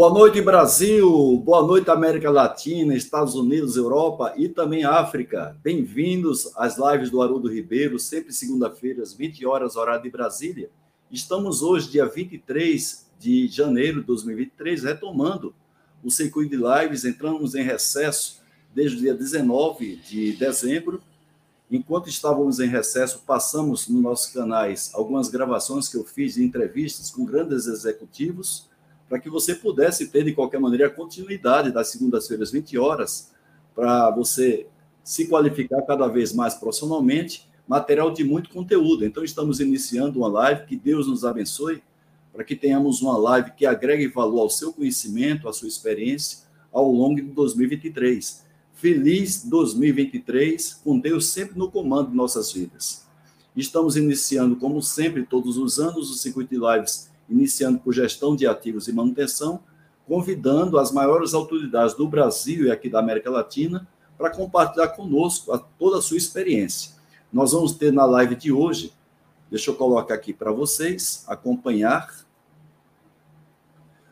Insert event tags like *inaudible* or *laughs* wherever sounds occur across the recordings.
Boa noite, Brasil. Boa noite, América Latina, Estados Unidos, Europa e também África. Bem-vindos às lives do Haroldo Ribeiro, sempre segunda-feira, às 20 horas, horário de Brasília. Estamos hoje, dia 23 de janeiro de 2023, retomando o circuito de lives. Entramos em recesso desde o dia 19 de dezembro. Enquanto estávamos em recesso, passamos nos nossos canais algumas gravações que eu fiz de entrevistas com grandes executivos para que você pudesse ter, de qualquer maneira, a continuidade das segundas-feiras, 20 horas, para você se qualificar cada vez mais profissionalmente, material de muito conteúdo. Então, estamos iniciando uma live, que Deus nos abençoe, para que tenhamos uma live que agregue valor ao seu conhecimento, à sua experiência, ao longo de 2023. Feliz 2023, com Deus sempre no comando de nossas vidas. Estamos iniciando, como sempre, todos os anos, o circuito de lives iniciando por gestão de ativos e manutenção, convidando as maiores autoridades do Brasil e aqui da América Latina para compartilhar conosco a, toda a sua experiência. Nós vamos ter na live de hoje, deixa eu colocar aqui para vocês acompanhar.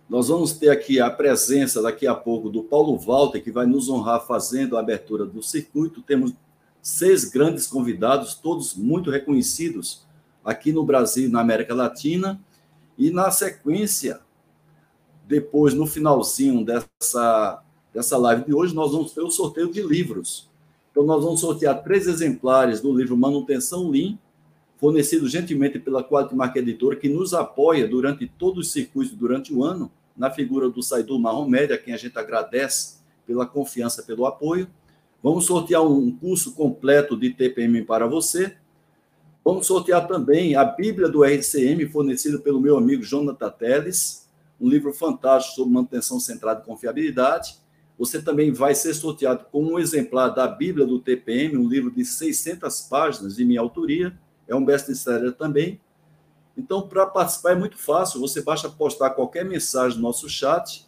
Nós vamos ter aqui a presença daqui a pouco do Paulo Walter, que vai nos honrar fazendo a abertura do circuito. Temos seis grandes convidados, todos muito reconhecidos aqui no Brasil e na América Latina. E na sequência, depois, no finalzinho dessa, dessa live de hoje, nós vamos ter o sorteio de livros. Então, nós vamos sortear três exemplares do livro Manutenção Lean, fornecido gentilmente pela Mark Editora, que nos apoia durante todo o circuito, durante o ano, na figura do Saidu Marromed, a quem a gente agradece pela confiança, pelo apoio. Vamos sortear um curso completo de TPM para você, Vamos sortear também a Bíblia do RCM, fornecida pelo meu amigo Jonathan Teles, um livro fantástico sobre manutenção centrada e confiabilidade. Você também vai ser sorteado com um exemplar da Bíblia do TPM, um livro de 600 páginas de minha autoria, é um best-seller também. Então, para participar é muito fácil, você basta postar qualquer mensagem no nosso chat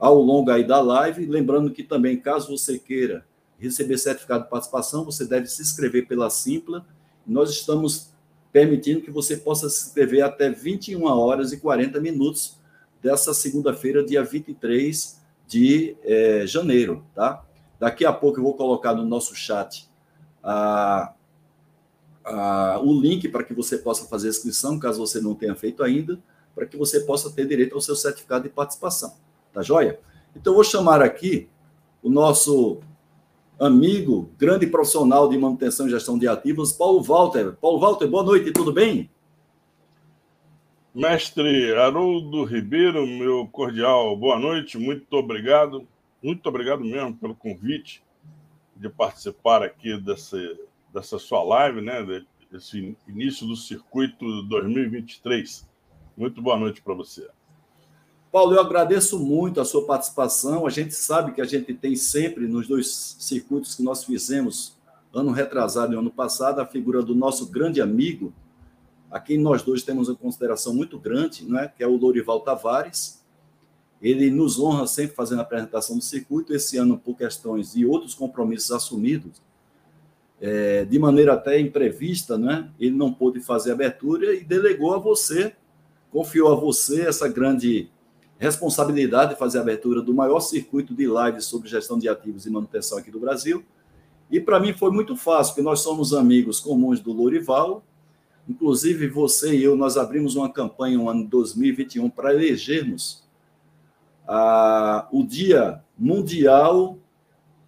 ao longo aí da live, lembrando que também, caso você queira receber certificado de participação, você deve se inscrever pela Simpla, nós estamos permitindo que você possa se inscrever até 21 horas e 40 minutos dessa segunda-feira, dia 23 de é, janeiro, tá? Daqui a pouco eu vou colocar no nosso chat a, a, o link para que você possa fazer a inscrição, caso você não tenha feito ainda, para que você possa ter direito ao seu certificado de participação, tá joia? Então, eu vou chamar aqui o nosso amigo, grande profissional de manutenção e gestão de ativos, Paulo Walter. Paulo Walter, boa noite, tudo bem? Mestre Haroldo Ribeiro, meu cordial boa noite, muito obrigado, muito obrigado mesmo pelo convite de participar aqui dessa, dessa sua live, né, desse início do circuito 2023. Muito boa noite para você. Paulo, eu agradeço muito a sua participação. A gente sabe que a gente tem sempre, nos dois circuitos que nós fizemos, ano retrasado e ano passado, a figura do nosso grande amigo, a quem nós dois temos uma consideração muito grande, né? que é o Lorival Tavares. Ele nos honra sempre fazendo a apresentação do circuito, esse ano por questões e outros compromissos assumidos, é, de maneira até imprevista, né? ele não pôde fazer a abertura e delegou a você, confiou a você essa grande responsabilidade de fazer a abertura do maior circuito de lives sobre gestão de ativos e manutenção aqui do Brasil. E para mim foi muito fácil, porque nós somos amigos comuns do Lorival. Inclusive, você e eu, nós abrimos uma campanha no ano 2021 para elegermos a, o Dia Mundial.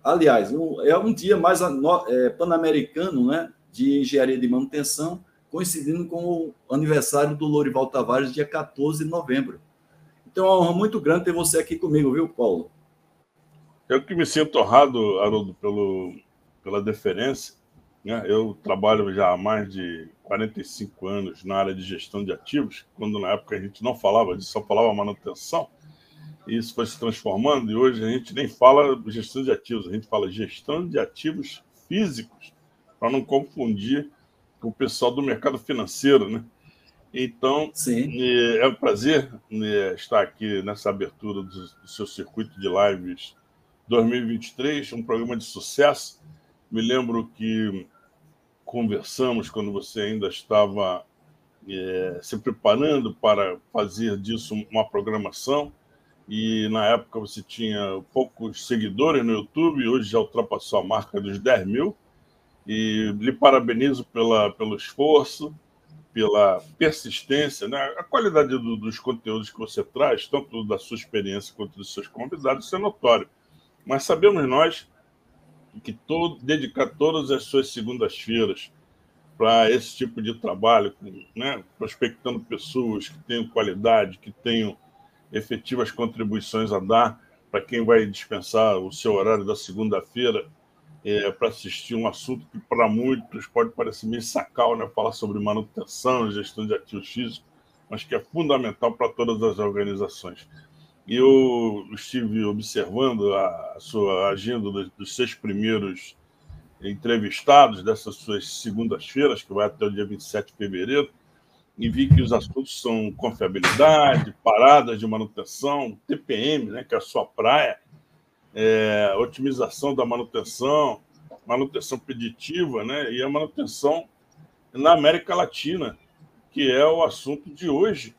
Aliás, um, é um dia mais é, pan-americano né, de engenharia de manutenção, coincidindo com o aniversário do Lorival Tavares, dia 14 de novembro. Então é uma honra muito grande ter você aqui comigo, viu, Paulo? Eu que me sinto honrado, Haroldo, pelo, pela deferência. Né? Eu trabalho já há mais de 45 anos na área de gestão de ativos, quando na época a gente não falava disso, só falava manutenção. E isso foi se transformando e hoje a gente nem fala gestão de ativos, a gente fala gestão de ativos físicos, para não confundir com o pessoal do mercado financeiro, né? Então, Sim. é um prazer né, estar aqui nessa abertura do, seu circuito de lives 2023, um programa de sucesso. Me lembro que conversamos quando você ainda estava é, se preparando para fazer disso uma programação. e na época você tinha poucos seguidores no YouTube, hoje já ultrapassou a marca dos 10 mil. E lhe parabenizo pela, pelo esforço, pela persistência, né? a qualidade do, dos conteúdos que você traz, tanto da sua experiência quanto dos seus convidados, isso é notório. Mas sabemos nós que todo, dedicar todas as suas segundas-feiras para esse tipo de trabalho, né? prospectando pessoas que tenham qualidade, que tenham efetivas contribuições a dar para quem vai dispensar o seu horário da segunda-feira é, para assistir um assunto que para muitos pode parecer meio sacal, né? falar sobre manutenção gestão de ativos físicos, mas que é fundamental para todas as organizações. Eu estive observando a, sua agenda dos, dos seis primeiros entrevistados dessas suas segundas-feiras, que vai até o dia 27 de fevereiro, e vi que os assuntos são confiabilidade, paradas de manutenção, TPM, né, que é a sua praia, é, otimização da manutenção, manutenção preditiva, né, e a manutenção na América Latina, que é o assunto de hoje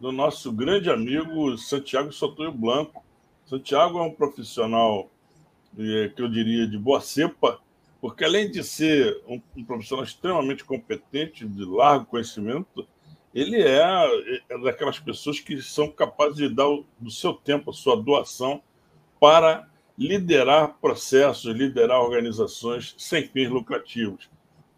do nosso grande amigo Santiago Sotoio Blanco. Santiago é um profissional é, que eu diria de boa cepa, porque além de ser um, um profissional extremamente competente, de largo conhecimento, ele é, é daquelas pessoas que são capazes de dar o, do seu tempo, a sua doação, para liderar processos, liderar organizações sem fins lucrativos,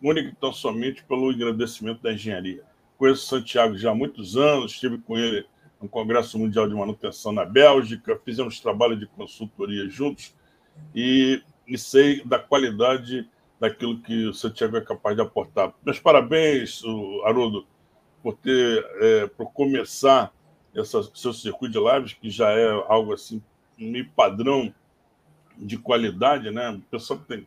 única tão somente pelo engrandecimento da engenharia. Conheço Santiago já há muitos anos, estive com ele no Congresso Mundial de Manutenção na Bélgica, fizemos trabalho de consultoria juntos e, e sei da qualidade daquilo que o Santiago é capaz de aportar. Meus parabéns, Haroldo, por ter, é, por começar essa, seu circuito de lives, que já é algo assim, meio padrão de qualidade, né? O pessoal que tem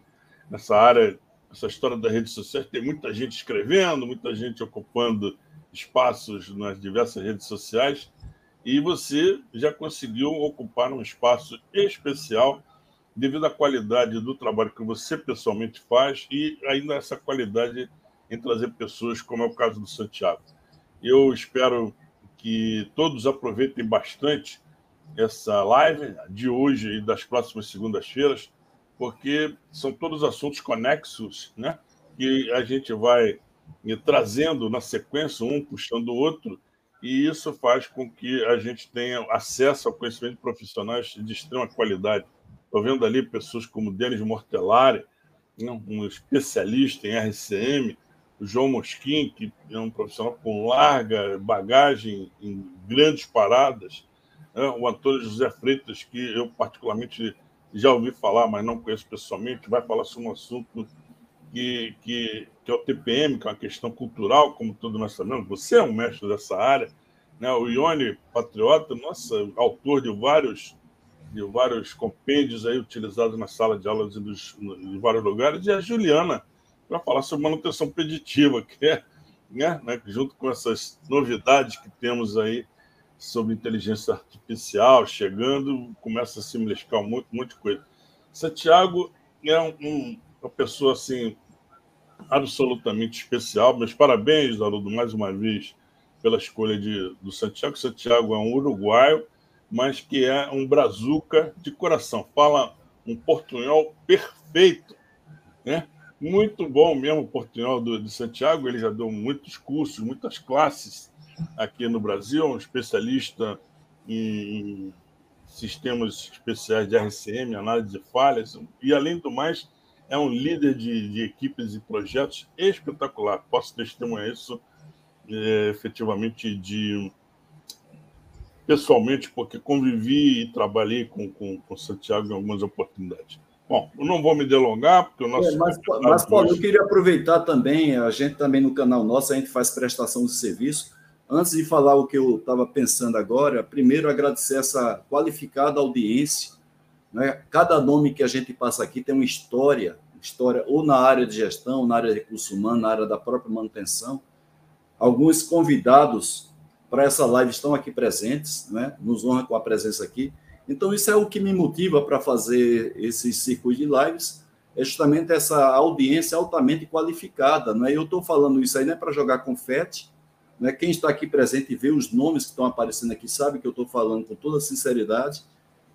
nessa área essa história das redes sociais, tem muita gente escrevendo, muita gente ocupando espaços nas diversas redes sociais, e você já conseguiu ocupar um espaço especial devido à qualidade do trabalho que você pessoalmente faz e ainda essa qualidade em trazer pessoas, como é o caso do Santiago. Eu espero que todos aproveitem bastante essa live de hoje e das próximas segundas-feiras porque são todos assuntos conexos, né? Que a gente vai trazendo na sequência, um puxando o outro, e isso faz com que a gente tenha acesso ao conhecimento de profissionais de extrema qualidade. Estou vendo ali pessoas como Denis Mortellari, né? um especialista em RCM, o João Mosquim, que é um profissional com larga bagagem em grandes paradas, né? o Antônio José Freitas, que eu particularmente já ouvi falar, mas não conheço pessoalmente, vai falar sobre um assunto que, que, que é o TPM, que é uma questão cultural, como todos nós sabemos. Você é um mestre dessa área. Né? O Ione Patriota, nossa, autor de vários, de vários compêndios aí utilizados na sala de aulas em vários lugares, e a Juliana vai falar sobre manutenção preditiva, que é, né, né, junto com essas novidades que temos aí sobre inteligência artificial chegando, começa a se mesclar um monte, coisa. Santiago é um, um, uma pessoa assim absolutamente especial. Meus parabéns, Haroldo, mais uma vez pela escolha de, do Santiago. Santiago é um uruguaio, mas que é um brazuca de coração. Fala um portunhol perfeito, né? Muito bom mesmo o portunhol do, de Santiago. Ele já deu muitos cursos, muitas classes aqui no Brasil, um especialista em sistemas especiais de RCM, análise de falhas, e, além do mais, é um líder de, de equipes e projetos espetacular. Posso testemunhar isso é, efetivamente de pessoalmente, porque convivi e trabalhei com, com, com Santiago em algumas oportunidades. Bom, eu não vou me delongar, porque o nosso. É, mas, mas Paulo, eu queria aproveitar também, a gente também no canal nosso, a gente faz prestação de serviço. Antes de falar o que eu estava pensando agora, primeiro agradecer essa qualificada audiência. Né? Cada nome que a gente passa aqui tem uma história, história ou na área de gestão, na área de recursos humanos, na área da própria manutenção. Alguns convidados para essa live estão aqui presentes, né? nos honra com a presença aqui. Então, isso é o que me motiva para fazer esse circuito de lives, é justamente essa audiência altamente qualificada. Não é? Eu estou falando isso aí não é para jogar confete, Né? Quem está aqui presente e vê os nomes que estão aparecendo aqui sabe que eu estou falando com toda sinceridade.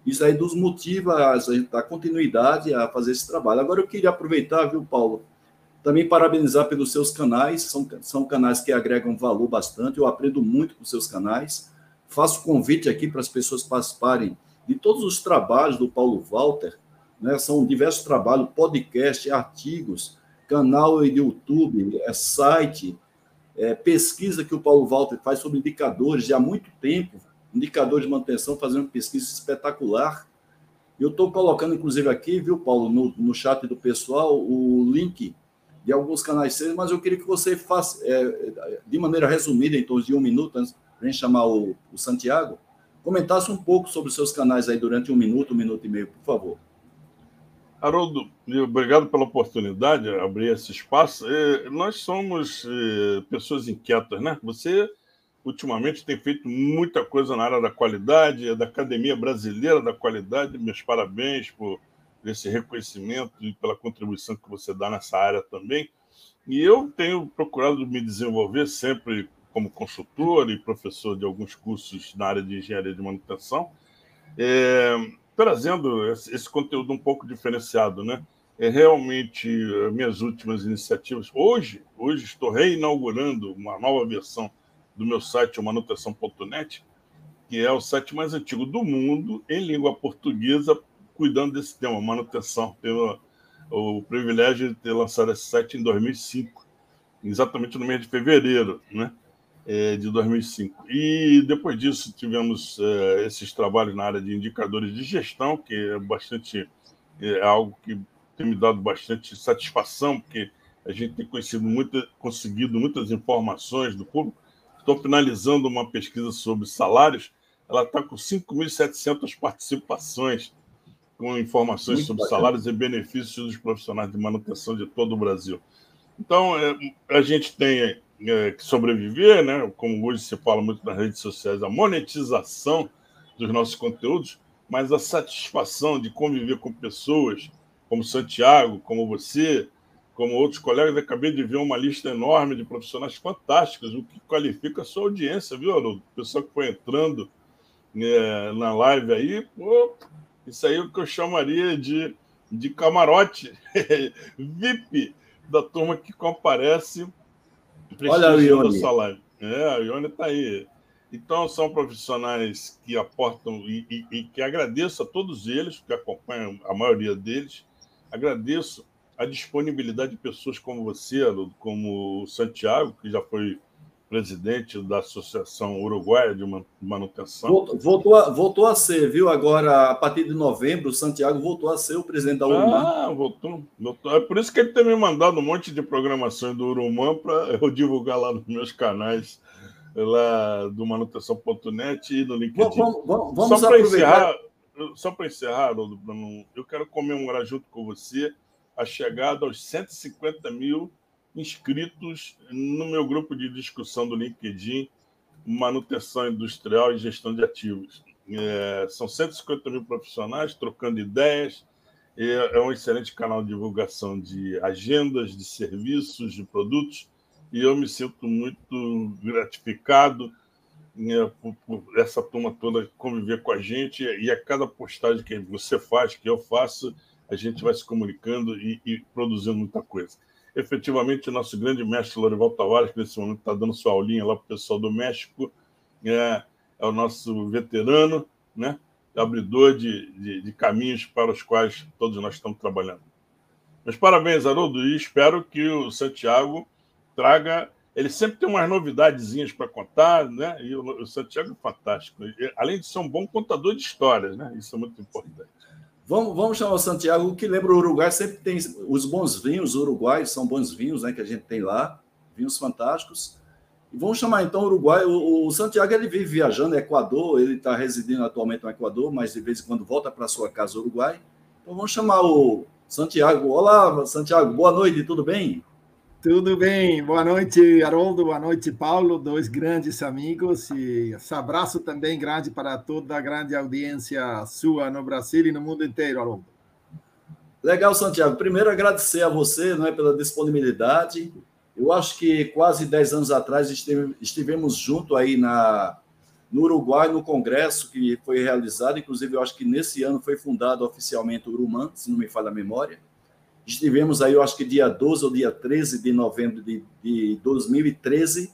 Isso aí nos motiva a, a continuidade a fazer esse trabalho. Agora eu queria aproveitar, viu, Paulo, também parabenizar pelos seus canais, são, são canais que agregam valor bastante, eu aprendo muito com seus canais. Faço convite aqui para as pessoas participarem de todos os trabalhos do Paulo Walter, né? são diversos trabalhos, podcast, artigos, canal de YouTube, é site, é, pesquisa que o Paulo Walter faz sobre indicadores de há muito tempo, indicadores de manutenção, fazendo pesquisa espetacular. Eu estou colocando, inclusive, aqui, viu, Paulo, no, no chat do pessoal, o link de alguns canais seus, mas eu queria que você faça, é, de maneira resumida, em torno de um minuto, antes de chamar o, o Santiago, comentasse um pouco sobre os seus canais aí durante um minuto, um minuto e meio, por favor. Haroldo, obrigado pela oportunidade de abrir esse espaço. É, nós somos é, pessoas inquietas, né? Você, ultimamente, tem feito muita coisa na área da qualidade, da Academia Brasileira da Qualidade. Meus parabéns por esse reconhecimento e pela contribuição que você dá nessa área também. E eu tenho procurado me desenvolver sempre como consultor e professor de alguns cursos na área de engenharia de manutenção, é, trazendo esse, conteúdo um pouco diferenciado, né? É realmente minhas últimas iniciativas. Hoje, hoje estou reinaugurando uma nova versão do meu site, manutenção.net, que é o site mais antigo do mundo em língua portuguesa cuidando desse tema, manutenção. Tenho o privilégio de ter lançado esse site em 2005, exatamente no mês de fevereiro né, é, de 2005. E depois disso tivemos é, esses trabalhos na área de indicadores de gestão, que é bastante é algo que tem me dado bastante satisfação, porque a gente tem conhecido muito, conseguido muitas informações do público. Estou finalizando uma pesquisa sobre salários, ela está com 5.700 participações com informações Muito sobre bacana. salários e benefícios dos profissionais de manutenção de todo o Brasil. Então, é, a gente tem é, que sobreviver, né? como hoje se fala muito nas redes sociais, a monetização dos nossos conteúdos, mas a satisfação de conviver com pessoas como Santiago, como você, como outros colegas. Acabei de ver uma lista enorme de profissionais fantásticos, o que qualifica a sua audiência, viu, Haroldo? O pessoal que foi entrando é, na live aí, pô, isso aí é o que eu chamaria de, de camarote *laughs* VIP da turma que comparece Olha a Ione. live. É, a Ione está aí. Então, são profissionais que aportam e, e, e, que agradeço a todos eles, que acompanham a maioria deles. Agradeço a disponibilidade de pessoas como você, como o Santiago, que já foi presidente da Associação Uruguaia de Manutenção. Voltou, a, voltou a ser, viu? Agora, a partir de novembro, o Santiago voltou a ser o presidente da Urumã. Ah, voltou, voltou. É por isso que ele tem me mandado um monte de programações do Urumã para eu divulgar lá nos meus canais lá do manutenção.net e no LinkedIn. Vamos, vamos, vamos só para encerrar, só para encerrar, eu quero comemorar junto com você a chegada aos 150 mil inscritos no meu grupo de discussão do LinkedIn, Manutenção Industrial e Gestão de Ativos. É, são 150 mil profissionais trocando ideias. É, é um excelente canal de divulgação de agendas, de serviços, de produtos. E eu me sinto muito gratificado é, por, por, essa turma toda conviver com a gente. E a cada postagem que você faz, que eu faço, a gente vai se comunicando e, e produzindo muita coisa efetivamente o nosso grande mestre Lorival Tavares, que nesse momento está dando sua aulinha lá para o pessoal do México, é, é, o nosso veterano, né? abridor de, de, de, caminhos para os quais todos nós estamos trabalhando. Mas parabéns, Haroldo, e espero que o Santiago traga. Ele sempre tem umas novidadezinhas para contar, né? E o, Santiago é fantástico. Além de ser um bom contador de histórias, né? Isso é muito importante. Vamos, vamos chamar o Santiago, que lembra o Uruguai, sempre tem os bons vinhos uruguaios, são bons vinhos né, que a gente tem lá, vinhos fantásticos. E vamos chamar então o Uruguai. O, o Santiago ele vive viajando, Equador, ele está residindo atualmente no Equador, mas de vez em quando volta para sua casa Uruguai. Então vamos chamar o Santiago. Olá, Santiago, boa noite, tudo bem? Tudo bem, boa noite, Haroldo, boa noite, Paulo, dois grandes amigos, e esse abraço também grande para toda a grande audiência sua no Brasil e no mundo inteiro, Haroldo. Legal, Santiago. Primeiro, agradecer a você não é, pela disponibilidade. Eu acho que quase 10 anos atrás estivemos junto aí na, no Uruguai, no congresso que foi realizado. Inclusive, eu acho que nesse ano foi fundado oficialmente o Urumã, se não me falha a memória. Estivemos aí, eu acho que dia 12 ou dia 13 de novembro de, de 2013,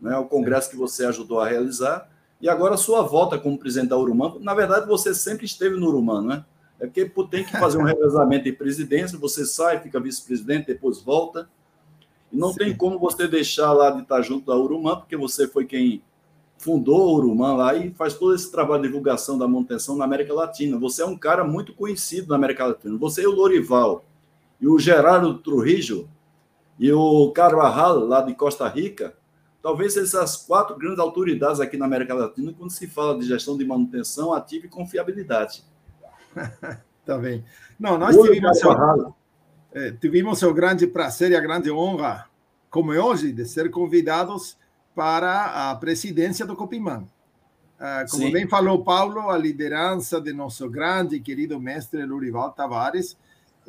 né, o congresso que você ajudou a realizar. E agora a sua volta como presidente da Urumã. Na verdade, você sempre esteve no Urumã, não é? É porque tem que fazer um *laughs* revezamento de presidência, você sai, fica vice-presidente, depois volta. E não Sim. tem como você deixar lá de estar junto da Urumã, porque você foi quem fundou o Urumã lá e faz todo esse trabalho de divulgação da manutenção na América Latina. Você é um cara muito conhecido na América Latina. Você e o Lorival e o Gerardo Trujillo e o Carvajal, lá de Costa Rica, talvez essas quatro grandes autoridades aqui na América Latina quando se fala de gestão de manutenção ativa e confiabilidade. *laughs* tá bem. Não, nós tivemos, seu, eh, tivemos o grande prazer e a grande honra, como é hoje, de ser convidados para a presidência do Copimã. Ah, como Sim. bem falou Paulo, a liderança de nosso grande e querido mestre Lurival Tavares,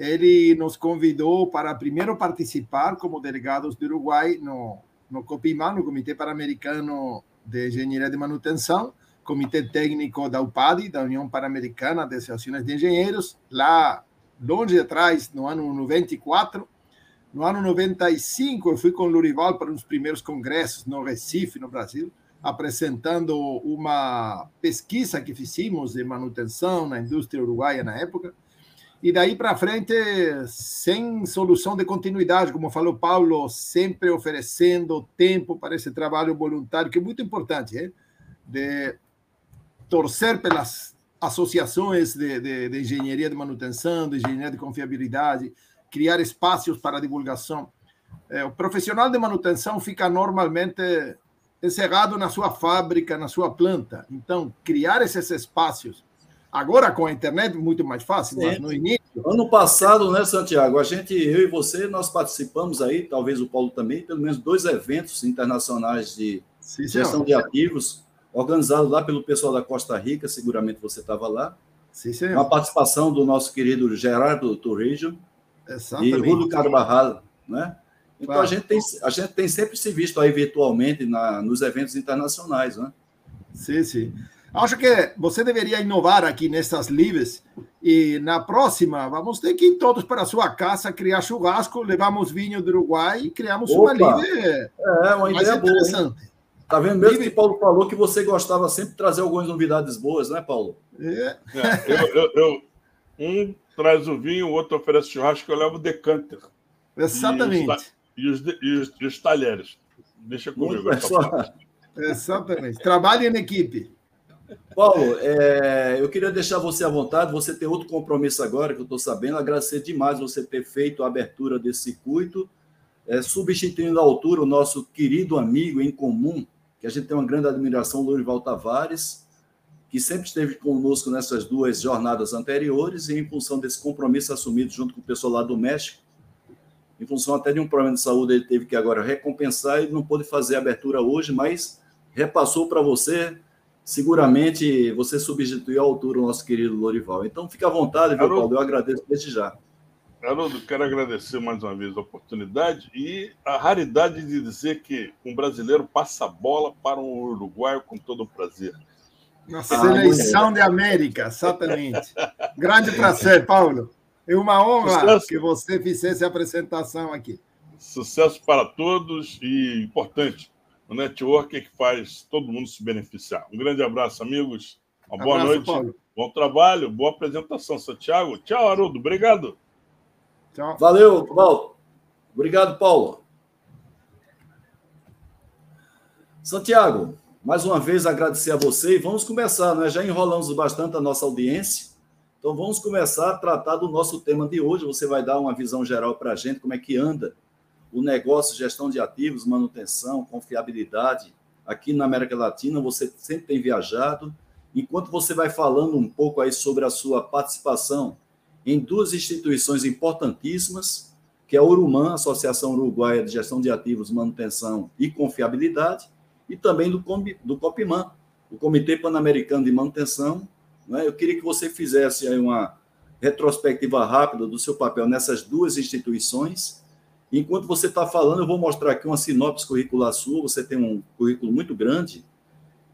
ele nos convidou para primeiro participar como delegados do Uruguai no, no COPIMAN, no Comitê Pan-Americano de Engenharia de Manutenção, Comitê Técnico da UPAD, da União Pan-Americana de Associações de Engenheiros, lá longe atrás, no ano 94. No ano 95, eu fui com o Lurival para um dos primeiros congressos no Recife, no Brasil, apresentando uma pesquisa que fizemos de manutenção na indústria uruguaia na época. E daí para frente, sem solução de continuidade, como falou Paulo, sempre oferecendo tempo para esse trabalho voluntário, que é muito importante, hein? de torcer pelas associações de, de, de, engenharia de manutenção, de engenharia de confiabilidade, criar espaços para divulgação. É, o profissional de manutenção fica normalmente encerrado na sua fábrica, na sua planta. Então, criar esses espaços Agora com a internet muito mais fácil, Sim. mas no início. Ano passado, né, Santiago? A gente, eu e você, nós participamos aí, talvez o Paulo também, pelo menos dois eventos internacionais de Sim, gestão de ativos, organizados lá pelo pessoal da Costa Rica, seguramente você estava lá. Sim, senhor. Com a participação do nosso querido Gerardo Torrejo e Rudo Carvajal, né? Então claro. a, gente tem, a gente tem sempre se visto aí virtualmente na, nos eventos internacionais, né? Sim, sim. Acho que você deveria inovar aqui nessas lives e na próxima vamos ter que ir todos para a sua casa criar churrasco, levamos vinho do Uruguai e criamos Opa. uma live é, uma ideia boa. Tá vendo mesmo live... que Paulo falou que você gostava sempre de trazer algumas novidades boas, né, Paulo? É. é eu, eu, eu, um traz o vinho, o outro oferece churrasco, eu levo o decanter. Exatamente. E os, e os, e os talheres. Deixa comigo. Exatamente. Trabalhe em equipe. Paulo, é, eu queria deixar você à vontade. Você tem outro compromisso agora, que eu estou sabendo. Agradecer demais você ter feito a abertura desse circuito, é, substituindo à altura o nosso querido amigo em comum, que a gente tem uma grande admiração, Lourival Tavares, que sempre esteve conosco nessas duas jornadas anteriores, e em função desse compromisso assumido junto com o pessoal lá do México, em função até de um problema de saúde, ele teve que agora recompensar e não pôde fazer a abertura hoje, mas repassou para você seguramente você substituiu à altura o nosso querido Lorival. Então, fique à vontade, viu, Paulo? Eu agradeço desde já. Haroldo, quero agradecer mais uma vez a oportunidade e a raridade de dizer que um brasileiro passa a bola para um uruguaio com todo o prazer. Na seleção ah, de América, exatamente. Grande prazer, Paulo. É uma honra Sucesso. que você fizesse a apresentação aqui. Sucesso para todos e importante, o network é que faz todo mundo se beneficiar. Um grande abraço, amigos. Uma boa abraço, noite. Paulo. Bom trabalho, boa apresentação, Santiago. Tchau, Haroldo. Obrigado. Tchau. Valeu, Paulo. Obrigado, Paulo. Santiago, mais uma vez agradecer a você e vamos começar, né? Já enrolamos bastante a nossa audiência. Então vamos começar a tratar do nosso tema de hoje. Você vai dar uma visão geral para a gente, como é que anda o negócio, gestão de ativos, manutenção, confiabilidade. Aqui na América Latina, você sempre tem viajado. Enquanto você vai falando um pouco aí sobre a sua participação em duas instituições importantíssimas, que é a Urumã, Associação Uruguaia de Gestão de Ativos, Manutenção e Confiabilidade, e também do, do COPIMAN, o Comitê Pan-Americano de Manutenção. Né? Eu queria que você fizesse aí uma retrospectiva rápida do seu papel nessas duas instituições Enquanto você está falando, eu vou mostrar aqui uma sinopse curricular sua. Você tem um currículo muito grande.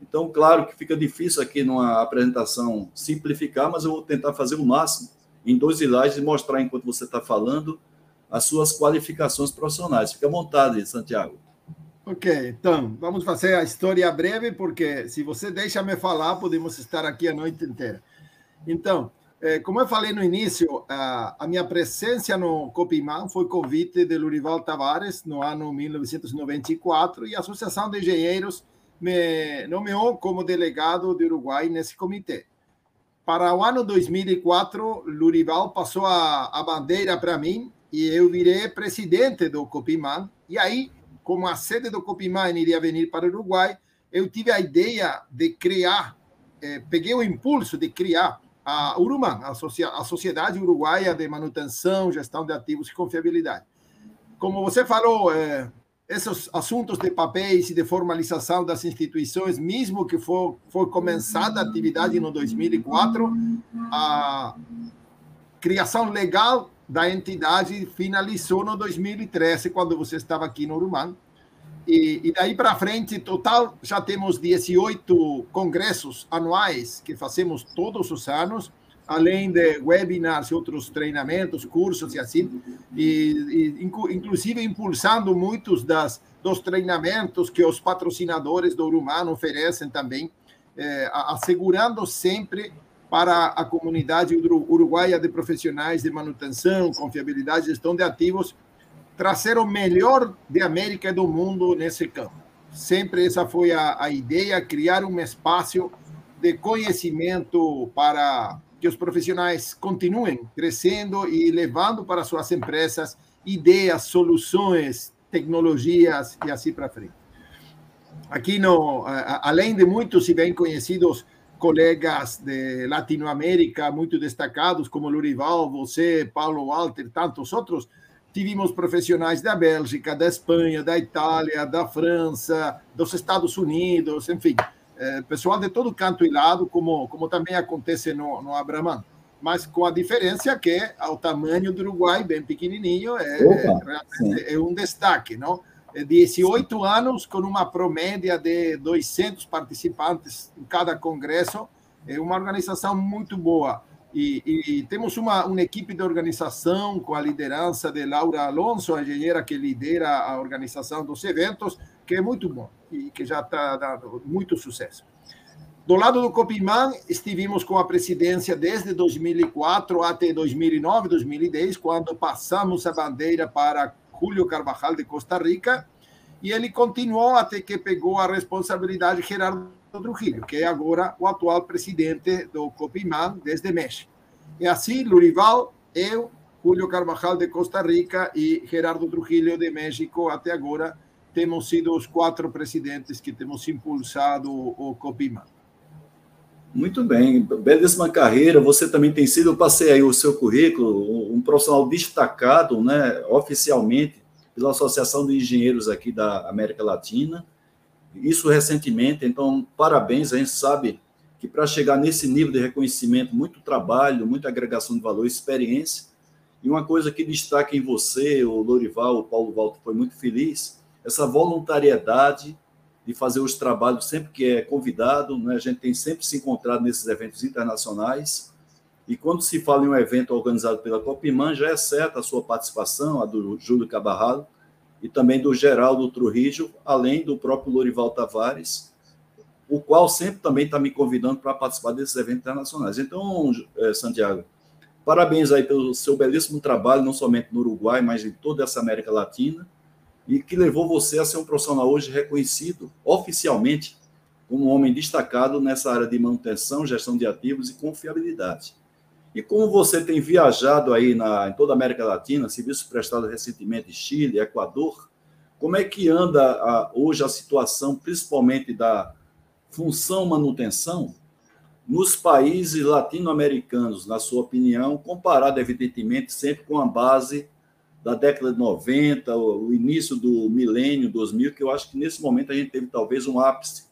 Então, claro que fica difícil aqui numa apresentação simplificar, mas eu vou tentar fazer o máximo em dois slides e mostrar, enquanto você está falando, as suas qualificações profissionais. Fique à vontade, Santiago. Ok, então, vamos fazer a história breve, porque se você deixa me falar, podemos estar aqui a noite inteira. Então, como eu falei no início, a, minha presença no Copimã foi convite de Lurival Tavares no ano 1994 e a Associação de Engenheiros me nomeou como delegado de Uruguai nesse comitê. Para o ano 2004, Lurival passou a, a bandeira para mim e eu virei presidente do Copimã. E aí, como a sede do Copimã iria vir para o Uruguai, eu tive a ideia de criar, eh, peguei o impulso de criar a Uruman, a, Sociedade Uruguaia de Manutenção, Gestão de Ativos e Confiabilidade. Como você falou, é, esses assuntos de papéis e de formalização das instituições, mesmo que for, for começada a atividade no 2004, a criação legal da entidade finalizou no 2013, quando você estava aqui no Uruman. E, e daí para frente, total, já temos 18 congressos anuais que fazemos todos os anos, além de webinars e outros treinamentos, cursos e assim, e, e inclusive impulsando muitos das, dos treinamentos que os patrocinadores do Urumano oferecem também, eh, assegurando sempre para a comunidade uruguaia de profissionais de manutenção, confiabilidade e gestão de ativos trazer o melhor de América e do mundo nesse campo. Sempre essa foi a, a ideia, criar um espaço de conhecimento para que os profissionais continuem crescendo e levando para suas empresas ideias, soluções, tecnologias e assim para frente. Aqui, no, além de muitos e bem conhecidos colegas de Latinoamérica, muito destacados, como Lurival, você, Paulo Walter, tantos outros, tivemos profissionais da Bélgica, da Espanha, da Itália, da França, dos Estados Unidos, enfim, é, pessoal de todo canto e lado, como, como também acontece no, no Abraman. Mas com a diferença que o tamanho do Uruguai, bem pequenininho, é, é, é um destaque, não? 18 é anos com uma promédia de 200 participantes em cada congresso, é uma organização muito boa. E, e, temos uma, uma equipe de organização com a liderança de Laura Alonso, a engenheira que lidera a organização dos eventos, que é muito bom e que já está dando muito sucesso. Do lado do Copimã, estivemos com a presidência desde 2004 até 2009, 2010, quando passamos a bandeira para Julio Carvajal de Costa Rica, e ele continuou até que pegou a responsabilidade Gerardo Trujillo, que é agora o atual presidente do Copimán desde México. E assim, Lurival, eu, Julio Carvajal de Costa Rica e Gerardo Trujillo de México, até agora, temos sido os quatro presidentes que temos impulsado o Copimán. Muito bem, belíssima carreira. Você também tem sido, eu passei aí o seu currículo, um profissional destacado, né, oficialmente, pela Associação de Engenheiros aqui da América Latina isso recentemente, então, parabéns, a gente sabe que para chegar nesse nível de reconhecimento, muito trabalho, muita agregação de valor, experiência, e uma coisa que destaca em você, o Lorival, o Paulo Walter foi muito feliz, essa voluntariedade de fazer os trabalhos sempre que é convidado, né? a gente tem sempre se encontrado nesses eventos internacionais, e quando se fala em um evento organizado pela Copimã, já é certa a sua participação, a do Júlio Cabarralo, e também do Geraldo Trujillo, além do próprio Lorival Tavares, o qual sempre também está me convidando para participar desses eventos internacionais. Então, é, Santiago, parabéns aí pelo seu belíssimo trabalho, não somente no Uruguai, mas em toda essa América Latina, e que levou você a ser um profissional hoje reconhecido oficialmente como um homem destacado nessa área de manutenção, gestão de ativos e confiabilidade. E como você tem viajado aí na, em toda a América Latina, serviço prestado recentemente em Chile, Equador, como é que anda a, hoje a situação, principalmente da função manutenção, nos países latino-americanos, na sua opinião, comparado, evidentemente, sempre com a base da década de 90, o, início do milênio 2000, que eu acho que nesse momento a gente teve talvez um ápice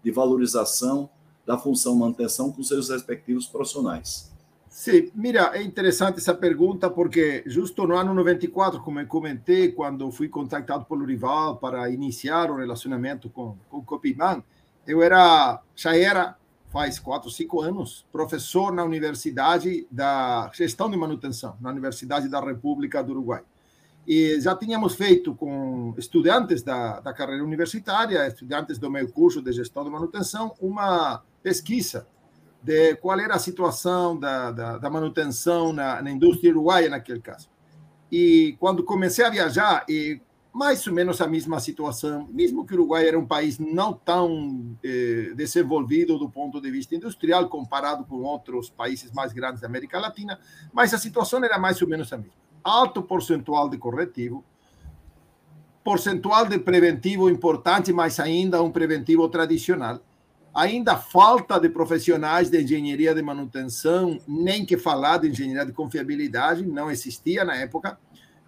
de valorização da função manutenção com seus respectivos profissionais. Sim, mira, é interessante essa pergunta porque justo no ano 94, como eu comentei, quando fui contactado pelo rival para iniciar o relacionamento com, com o Copimán, eu era, já era, faz quatro, cinco anos, professor na Universidade da Gestão de Manutenção, na Universidade da República do Uruguai. E já tínhamos feito com estudantes da, da carreira universitária, estudantes do meu curso de Gestão de Manutenção, uma pesquisa de qual era a situação da, da, da manutenção na, na, indústria uruguaia naquele caso. E quando comecei a viajar, e mais ou menos a mesma situação, mesmo que o Uruguai era um país não tão eh, desenvolvido do ponto de vista industrial comparado com outros países mais grandes da América Latina, mas a situação era mais ou menos a mesma. Alto percentual de corretivo, percentual de preventivo importante, mas ainda um preventivo tradicional ainda falta de profissionais de engenharia de manutenção, nem que falar de engenharia de confiabilidade, não existia na época.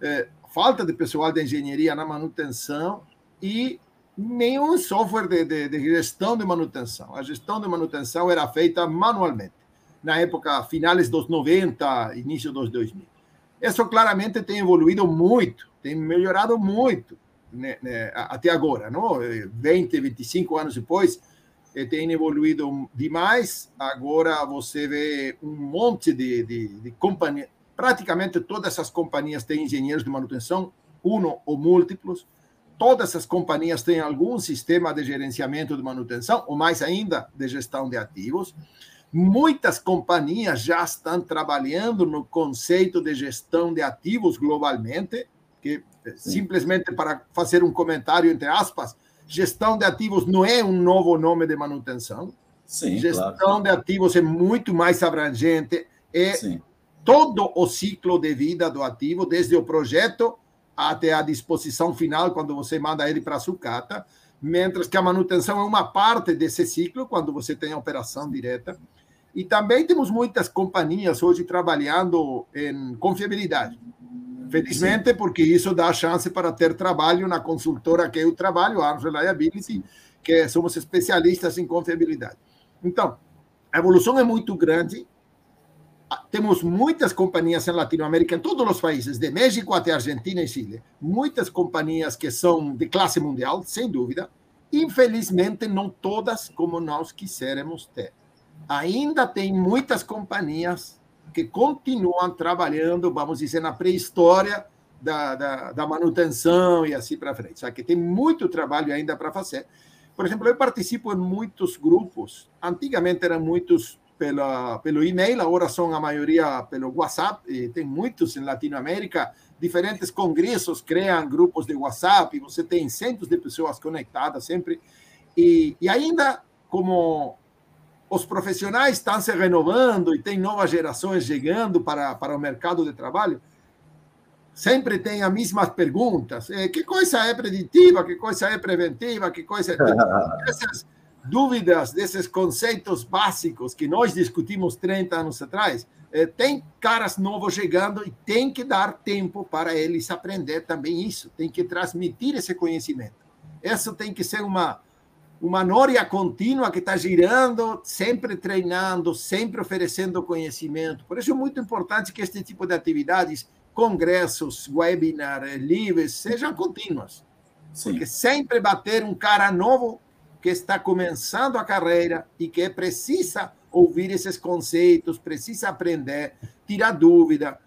É, falta de pessoal de engenharia na manutenção e nenhum software de, de, de, gestão de manutenção. A gestão de manutenção era feita manualmente, na época, finais dos 90, início dos 2000. Isso claramente tem evoluído muito, tem melhorado muito né, né, até agora, não? 20, 25 anos depois, tem evoluído demais. Agora você vê um monte de, de, de companhias, praticamente todas essas companhias têm engenheiros de manutenção, um ou múltiplos. Todas essas companhias têm algum sistema de gerenciamento de manutenção, ou mais ainda, de gestão de ativos. Muitas companhias já estão trabalhando no conceito de gestão de ativos globalmente, que simplesmente para fazer um comentário entre aspas, Gestão de ativos não é um novo nome de manutenção. Sim, Gestão claro. de ativos é muito mais abrangente, é Sim. todo o ciclo de vida do ativo, desde o projeto até a disposição final, quando você manda ele para a sucata, mientras que a manutenção é uma parte desse ciclo, quando você tem a operação direta. E também temos muitas companhias hoje trabalhando em confiabilidade. Felizmente, porque isso dá chance para ter trabalho na consultora que eu trabalho, Arms Reliability, que somos especialistas em confiabilidade. Então, a evolução é muito grande. Temos muitas companhias em Latinoamérica, em todos os países, de México até Argentina e Chile, muitas companhias que são de classe mundial, sem dúvida. Infelizmente, não todas como nós quiseremos ter. Ainda tem muitas companhias que continuam trabalhando, vamos dizer, na pré-história da, da, da, manutenção e assim para frente. Sabe que tem muito trabalho ainda para fazer. Por exemplo, eu participo em muitos grupos. Antigamente eram muitos pela, pelo e-mail, agora são a maioria pelo WhatsApp. E tem muitos em Latinoamérica. Diferentes congressos criam grupos de WhatsApp. E você tem centos de pessoas conectadas sempre. E, e ainda, como os profissionais estão se renovando e tem novas gerações chegando para, para o mercado de trabalho, sempre tem as mesmas perguntas. Eh, que coisa é preditiva? Que coisa é preventiva? Que coisa é... *laughs* Essas dúvidas desses conceitos básicos que nós discutimos 30 anos atrás, eh, tem caras novos chegando e tem que dar tempo para eles aprender também isso. Tem que transmitir esse conhecimento. Isso tem que ser uma uma noria contínua que está girando, sempre treinando, sempre oferecendo conhecimento. Por isso é muito importante que este tipo de atividades, congressos, webinars, livros, sejam contínuas. Sim. Porque sempre bater um cara novo que está começando a carreira e que precisa ouvir esses conceitos, precisa aprender, tirar dúvida.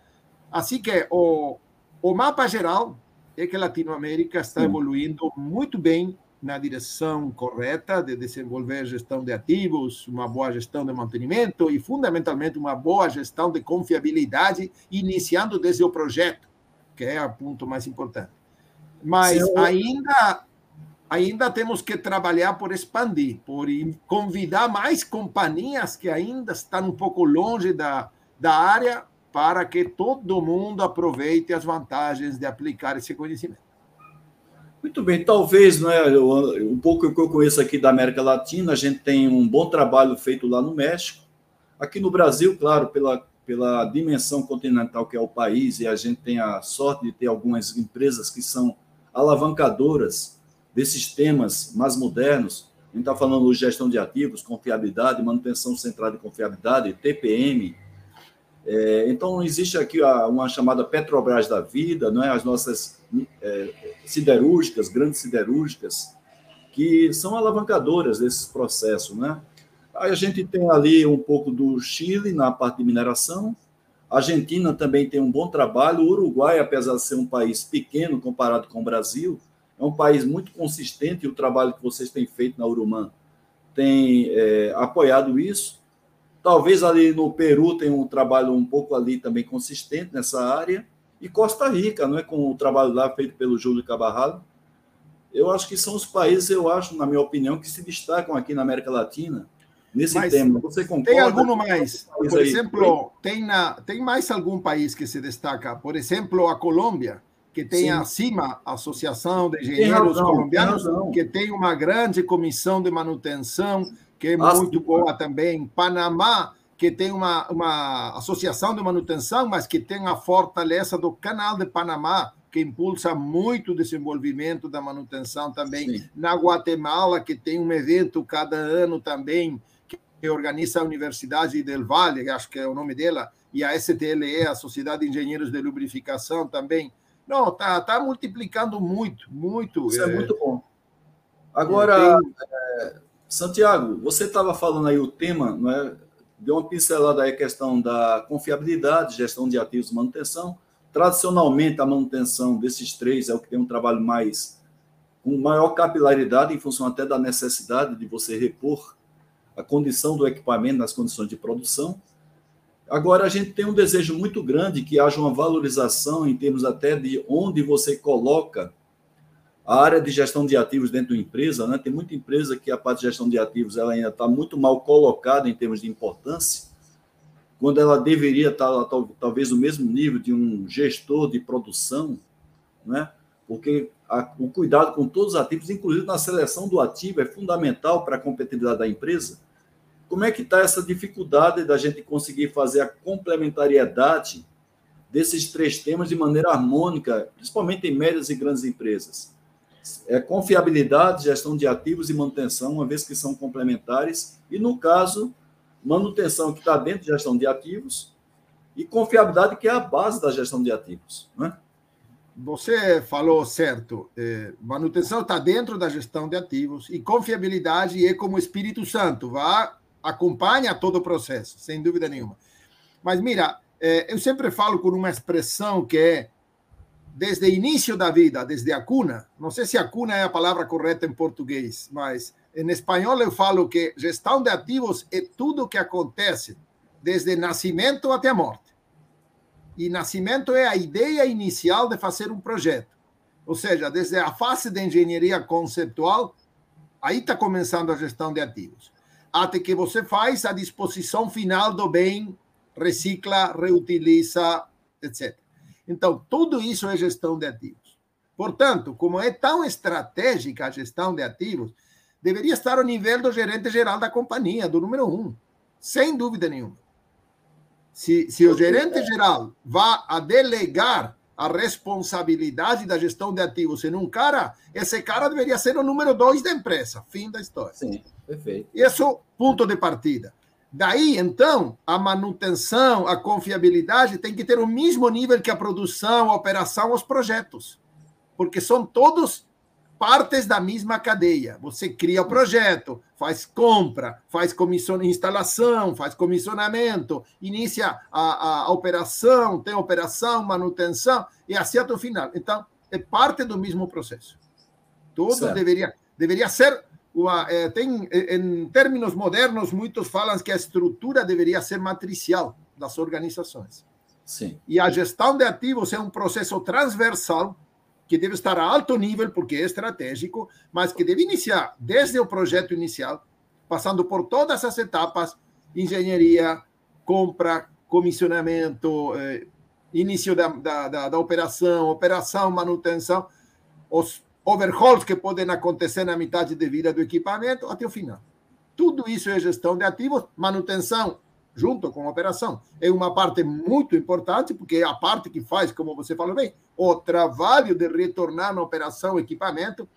Assim que o, o mapa geral é que a Latinoamérica está evoluindo muito bem na direção correta de desenvolver gestão de ativos, uma boa gestão de mantenimento e, fundamentalmente, uma boa gestão de confiabilidade, iniciando desde o projeto, que é o ponto mais importante. Mas Sim, ainda, ainda temos que trabalhar por expandir, por convidar mais companhias que ainda estão um pouco longe da, da área para que todo mundo aproveite as vantagens de aplicar esse conhecimento. Muito bem, talvez, né, um pouco que eu conheço aqui da América Latina, a gente tem um bom trabalho feito lá no México. Aqui no Brasil, claro, pela, pela dimensão continental que é o país, e a gente tem a sorte de ter algumas empresas que são alavancadoras desses temas mais modernos. A gente está falando de gestão de ativos, confiabilidade, manutenção centrada de confiabilidade, TPM. É, então, existe aqui uma chamada Petrobras da vida, não é? as nossas siderúrgicas, grandes siderúrgicas, que são alavancadoras desses processos. Né? Aí a gente tem ali um pouco do Chile na parte de mineração, a Argentina também tem um bom trabalho, o Uruguai, apesar de ser um país pequeno comparado com o Brasil, é um país muito consistente e o trabalho que vocês têm feito na Urumã tem é, apoiado isso. Talvez ali no Peru tenha um trabalho um pouco ali também consistente nessa área. E Costa Rica, não é com o trabalho lá feito pelo Júlio Cabarral. Eu acho que são os países, eu acho, na minha opinião, que se destacam aqui na América Latina nesse Mas tema. Você concorda? Tem algum mais? Por exemplo, tem, na, tem mais algum país que se destaca? Por exemplo, a Colômbia, que tem Sim. acima a Associação de Engenheiros razão, Colombianos, que tem uma grande comissão de manutenção, que é muito boa também. Panamá, que tem uma, uma associação de manutenção, mas que tem a fortaleza do Canal de Panamá, que impulsa muito o desenvolvimento da manutenção também. Sim. Na Guatemala, que tem um evento cada ano também, que organiza a Universidade del Vale, acho que é o nome dela, e a STLE, a Sociedade de Engenheiros de Lubrificação também. Não, tá, tá multiplicando muito, muito. Isso é, é muito bom. Agora, tem... é, Santiago, você estava falando aí o tema, não é? Deu uma pincelada aí a questão da confiabilidade, gestão de ativos manutenção. Tradicionalmente, a manutenção desses três é o que tem um trabalho mais com maior capilaridade, em função até da necessidade de você repor a condição do equipamento nas condições de produção. Agora, a gente tem um desejo muito grande que haja uma valorização em termos até de onde você coloca a área de gestão de ativos dentro da empresa. Né? Tem muita empresa que a parte de gestão de ativos ela ainda está muito mal colocada em termos de importância, quando ela deveria estar talvez no mesmo nível de um gestor de produção, né? porque a, o cuidado com todos os ativos, inclusive na seleção do ativo, é fundamental para a competitividade da empresa. Como é que está essa dificuldade da gente conseguir fazer a complementariedade desses três temas de maneira harmônica, principalmente em médias e grandes empresas? É confiabilidade, gestão de ativos e manutenção, uma vez que são complementares, e no caso, manutenção que está dentro de gestão de ativos e confiabilidade que é a base da gestão de ativos, né? Você falou certo. É, manutenção está dentro da gestão de ativos e confiabilidade é como Espírito Santo, vá acompanha todo o processo, sem dúvida nenhuma. Mas mira, é, eu sempre falo com uma expressão que é desde o início da vida, desde a cuna. Não sei se a cuna é a palavra correta em português, mas em espanhol eu falo que gestão de ativos é tudo o que acontece desde nascimento até a morte. E nascimento é a ideia inicial de fazer um projeto. Ou seja, desde a fase de engenharia conceptual, aí está começando a gestão de ativos até que você faz a disposição final do bem, recicla, reutiliza, etc. Então, tudo isso é gestão de ativos. Portanto, como é tão estratégica a gestão de ativos, deveria estar ao nível do gerente geral da companhia, do número um, sem dúvida nenhuma. Se, se o gerente geral vá a delegar a responsabilidade da gestão de ativos em um cara, esse cara deveria ser o número dois da empresa. Fim da história. Sim. Perfeito. Esse é o ponto de partida. Daí, então, a manutenção, a confiabilidade tem que ter o mesmo nível que a produção, a operação, os projetos. Porque são todos partes da mesma cadeia. Você cria o projeto, faz compra, faz comissão, instalação, faz comissionamento, inicia a, a operação, tem operação, manutenção, e assim até o final. Então, é parte do mesmo processo. Tudo deveria, deveria ser uma, é, tem, em termos modernos, muitos falam que a estrutura deveria ser matricial das organizações. Sim. E a gestão de ativos é um processo transversal que deve estar a alto nível, porque é estratégico, mas que deve iniciar desde o projeto inicial, passando por todas as etapas engenharia, compra, comissionamento, eh, início da, da, da, da operação, operação, manutenção, os overhauls que podem acontecer na metade de vida do equipamento até o final. Tudo isso é gestão de ativos, manutenção junto com a operação. É uma parte muito importante, porque é a parte que faz, como você falou bem, o trabalho de retornar na operação o equipamento.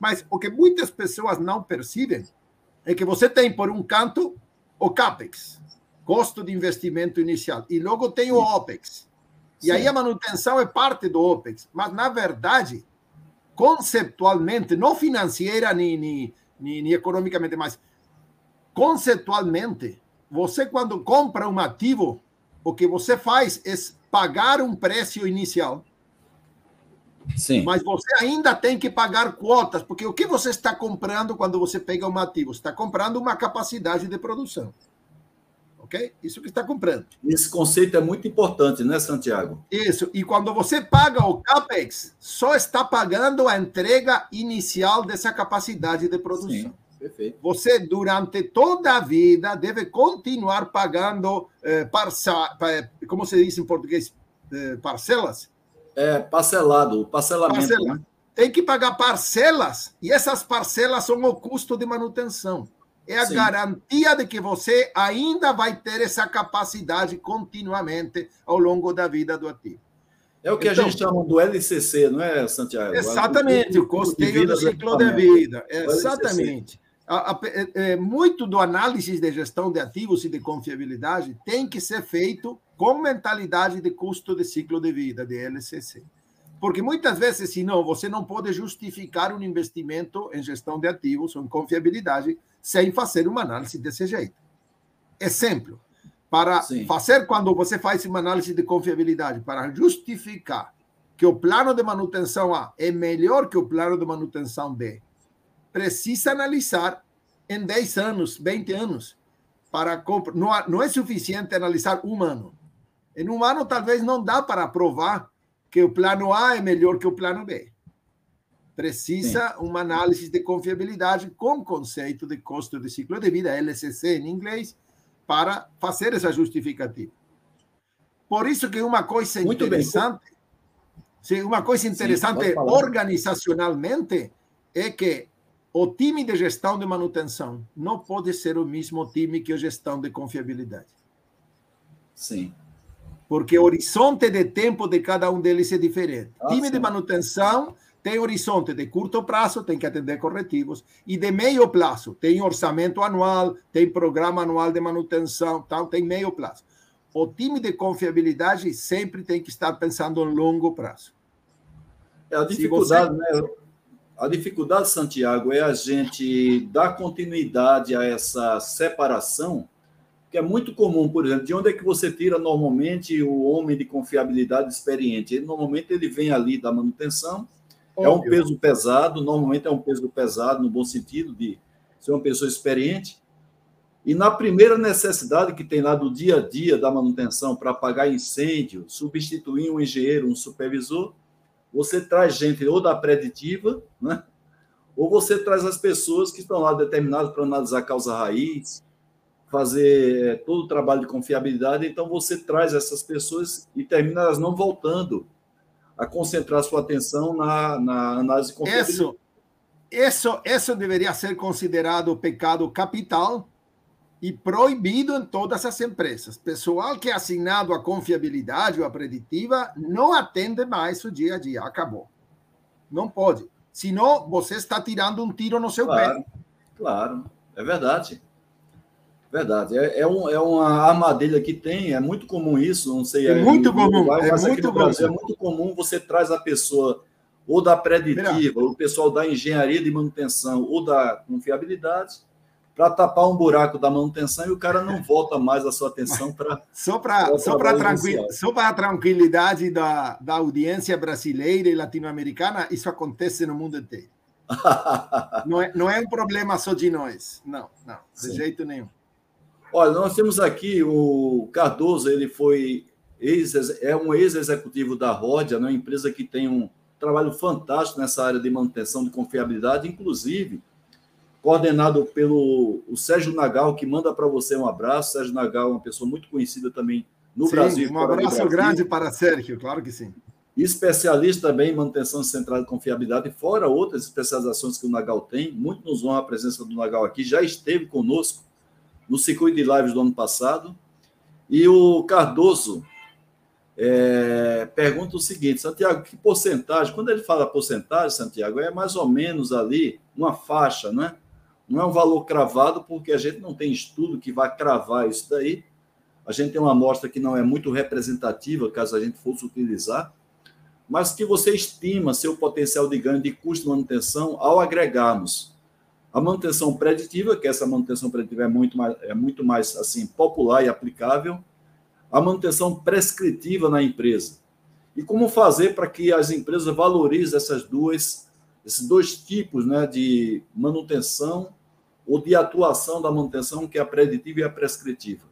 Mas o que muitas pessoas não percebem é que você tem, por um canto, o CAPEX, custo de investimento inicial. E logo tem o OPEX. E Sim. aí a manutenção é parte do OPEX. Mas, na verdade, conceptualmente, não financeira nem, nem, nem, nem economicamente, mas conceptualmente, você quando compra um ativo, o que você faz é pagar um preço inicial. Sim. Mas você ainda tem que pagar quotas, porque o que você está comprando quando você pega um ativo? Você está comprando uma capacidade de produção. Ok? Isso que está comprando. Esse conceito é muito importante, né, Santiago? Isso. E quando você paga o CAPEX, só está pagando a entrega inicial dessa capacidade de produção. Sim. Perfeito. Você, durante toda a vida, deve continuar pagando eh, parça, como se diz em português, eh, parcelas? É, parcelado, parcelamento. Parcela. Né? Tem que pagar parcelas, e essas parcelas são o custo de manutenção. É a Sim. garantia de que você ainda vai ter essa capacidade continuamente ao longo da vida do ativo. É o que então, a gente chama do LCC, não é, Santiago? Exatamente, o custeio do ciclo de vida. Exatamente a, a, é, é, muito do análise de gestão de ativos e de confiabilidade tem que ser feito com mentalidade de custo de ciclo de vida, de LCC. Porque muitas vezes, se não, você não pode justificar um investimento em gestão de ativos ou em confiabilidade sem fazer uma análise desse jeito. Exemplo, para Sim. fazer quando você faz uma análise de confiabilidade, para justificar que o plano de manutenção A é melhor que o plano de manutenção B, precisa analisar em 10 anos, 20 anos, para compra. Não, não é suficiente analisar um ano. Em um ano, talvez não dá para provar que o plano A é melhor que o plano B. Precisa Sim. uma análise de confiabilidade com conceito de custo de ciclo de vida, LCC em inglês, para fazer essa justificativa. Por isso que uma coisa Muito interessante, sim, uma coisa interessante Sim, organizacionalmente é que o time de gestão de manutenção não pode ser o mesmo time que a gestão de confiabilidade. Sim. Porque o horizonte de tempo de cada um deles é diferente. Ah, time sim. de manutenção tem horizonte de curto prazo, tem que atender corretivos, e de meio prazo, tem orçamento anual, tem programa anual de manutenção, tal, tem meio prazo. O time de confiabilidade sempre tem que estar pensando em longo prazo. É a dificuldade, você... né? A dificuldade, Santiago, é a gente dar continuidade a essa separação, que é muito comum, por exemplo, de onde é que você tira normalmente o homem de confiabilidade experiente? Ele, normalmente ele vem ali da manutenção, Óbvio. é um peso pesado, normalmente é um peso pesado no bom sentido de ser uma pessoa experiente, e na primeira necessidade que tem lá do dia a dia da manutenção para apagar incêndio, substituir um engenheiro, um supervisor, você traz gente ou da preditiva, né? ou você traz as pessoas que estão lá determinadas para analisar a causa raiz, fazer é, todo o trabalho de confiabilidade. Então, você traz essas pessoas e termina elas não voltando a concentrar sua atenção na, na análise. Isso, isso, isso deveria ser considerado pecado capital e proibido em todas as empresas. Pessoal que é assinado a confiabilidade ou a preditiva não atende mais o dia a dia. Acabou. Não pode. Senão, você está tirando um tiro no seu claro, pé. Claro, é verdade. Verdade. É, é, um, é uma armadilha que tem, é muito comum isso, não sei. É, é muito comum. Uruguai, é muito comum. Brasil, é muito comum você traz a pessoa ou da preditiva, ou o pessoal da engenharia de manutenção, ou da confiabilidade, para tapar um buraco da manutenção e o cara não volta mais a sua atenção para. *laughs* Só para só para tranquil, só a tranquilidade da, da audiência brasileira e latino-americana, isso acontece no mundo inteiro. *laughs* não, é, não é um problema só de nós. Não, não, de Sim. jeito nenhum. Olha, nós temos aqui o Cardoso, ele foi ex, é um ex-executivo da Rodia, né, uma empresa que tem um trabalho fantástico nessa área de manutenção de confiabilidade, inclusive coordenado pelo o Sérgio Nagal, que manda para você um abraço. Sérgio Nagal é uma pessoa muito conhecida também no sim, Brasil. Um abraço grande para Sérgio, claro que sim. Especialista também em manutenção central de confiabilidade, fora outras especializações que o Nagal tem. Muito nos honra a presença do Nagal aqui. Já esteve conosco no circuito de lives do ano passado. E o Cardoso é, pergunta o seguinte, Santiago, que porcentagem? Quando ele fala porcentagem, Santiago, é mais ou menos ali uma faixa, né? Não é um valor cravado, porque a gente não tem estudo que vai cravar isso daí, A gente tem uma amostra que não é muito representativa, caso a gente fosse utilizar, mas que você estima seu potencial de ganho de custo de manutenção ao agregarmos a manutenção preditiva, que essa manutenção preditiva é muito mais, é muito mais assim popular e aplicável, a manutenção prescritiva na empresa. E como fazer para que as empresas valorizem essas duas, esses dois tipos né, de manutenção ou de atuação da manutenção, que é a preditiva e a prescritiva?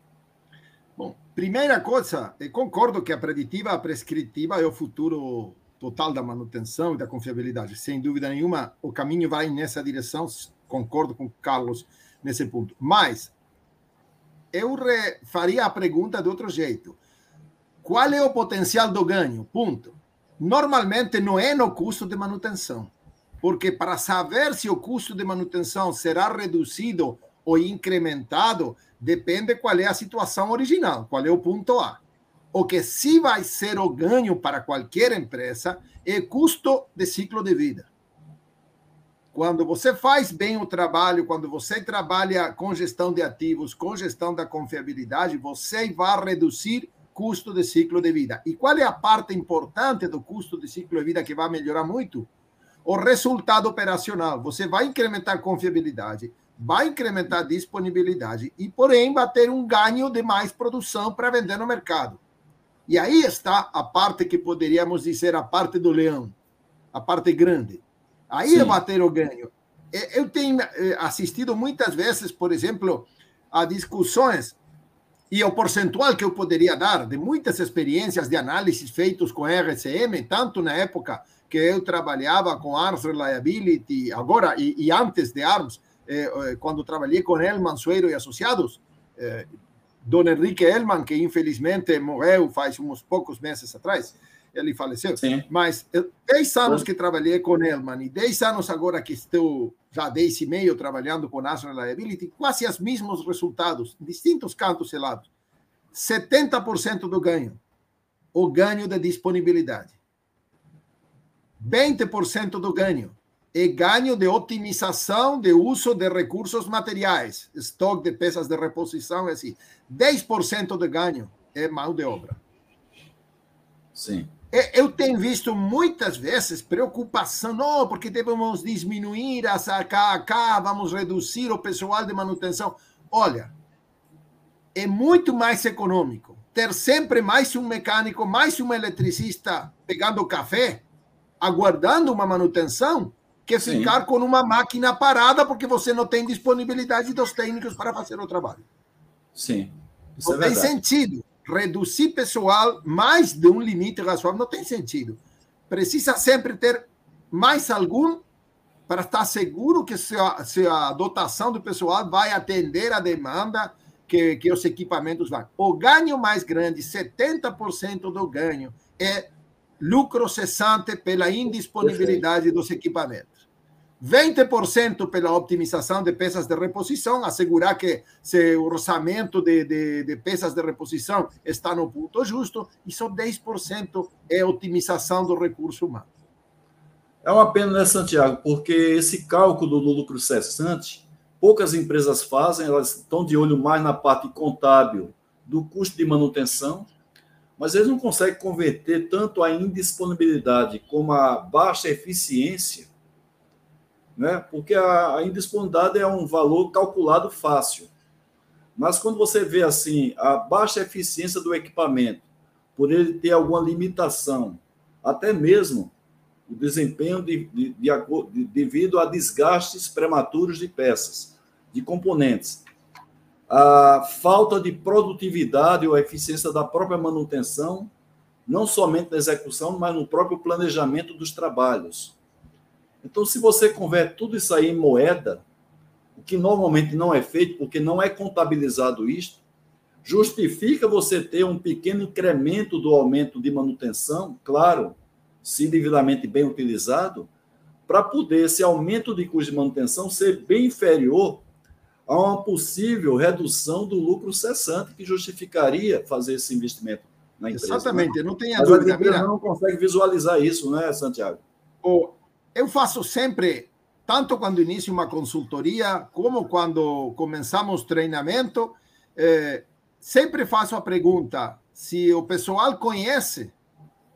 Bom, primeira coisa, concordo que a preditiva a prescritiva é o futuro total da manutenção e da confiabilidade. Sem dúvida nenhuma, o caminho vai nessa direção, concordo com Carlos nesse ponto. Mas eu faria a pergunta de outro jeito. Qual é o potencial do ganho? Ponto. Normalmente não é no custo de manutenção, porque para saber se o custo de manutenção será reduzido ou incrementado, depende qual é a situação original, qual é o ponto A. O que sim vai ser o ganho para qualquer empresa é custo de ciclo de vida. Quando você faz bem o trabalho, quando você trabalha com gestão de ativos, com gestão da confiabilidade, você vai reduzir custo de ciclo de vida. E qual é a parte importante do custo de ciclo de vida que vai melhorar muito? O resultado operacional. Você vai incrementar confiabilidade, vai incrementar disponibilidade e, porém, vai ter um ganho de mais produção para vender no mercado. E aí está a parte que poderíamos dizer a parte do leão, a parte grande. Aí Sim. é bater o ganho. Eu tenho eh, assistido muitas vezes, por exemplo, a discussões e o percentual que eu poderia dar de muitas experiências de análise feitos com RCM, tanto na época que eu trabalhava com Arms Reliability, agora e, e antes de Arms, eh, eh quando trabalhei com Elman Sueiro e Associados, eh, Don Henrique Elman, que infelizmente morreu faz uns poucos meses atrás, ele faleceu. Sim. Mas 10 anos que trabalhei com Elman e 10 anos agora que estou, já 10 e meio, trabalhando com National Liability, quase os mesmos resultados, distintos cantos selados. 70% do ganho, o ganho de disponibilidade. 20% do ganho é ganho de otimização de uso de recursos materiais, estoque de peças de reposição, assim. 10% de ganho é mão de obra. Sim. É, eu tenho visto muitas vezes preocupação, não, porque devemos diminuir a KK, vamos reduzir o pessoal de manutenção. Olha, é muito mais econômico ter sempre mais um mecânico, mais um eletricista pegando café, aguardando uma manutenção, que ficar Sim. com uma máquina parada porque você não tem disponibilidade dos técnicos para fazer o trabalho. Sim. Isso não é tem sentido reduzir pessoal mais de um limite razoável não tem sentido. Precisa sempre ter mais algum para estar seguro que se a, se a dotação do pessoal vai atender a demanda que, que os equipamentos vão. O ganho mais grande, 70% do ganho, é lucro cessante pela indisponibilidade dos equipamentos. 20% pela optimização de peças de reposição, assegurar que seu orçamento de, de, de, peças de reposição está no ponto justo, e só 10% é otimização do recurso humano. É uma pena, né, Santiago? Porque esse cálculo do lucro cessante, poucas empresas fazem, elas estão de olho mais na parte contábil do custo de manutenção, mas eles não conseguem converter tanto a indisponibilidade como a baixa eficiência né? porque a, indisponibilidade é um valor calculado fácil. Mas quando você vê assim a baixa eficiência do equipamento, por ele ter alguma limitação, até mesmo o desempenho de, de, de, devido a desgastes prematuros de peças, de componentes, a falta de produtividade ou eficiência da própria manutenção, não somente na execução, mas no próprio planejamento dos trabalhos. Então, se você converte tudo isso aí em moeda, o que normalmente não é feito, porque não é contabilizado isto, justifica você ter um pequeno incremento do aumento de manutenção, claro, se devidamente bem utilizado, para poder esse aumento de custo de manutenção ser bem inferior a uma possível redução do lucro cessante que justificaria fazer esse investimento na empresa. Exatamente, não tenha Mas dúvida. Mas a não consegue visualizar isso, né, Santiago? O, eu faço sempre, tanto quando inicio uma consultoria, como quando começamos treinamento, eh, sempre faço a pergunta se o pessoal conhece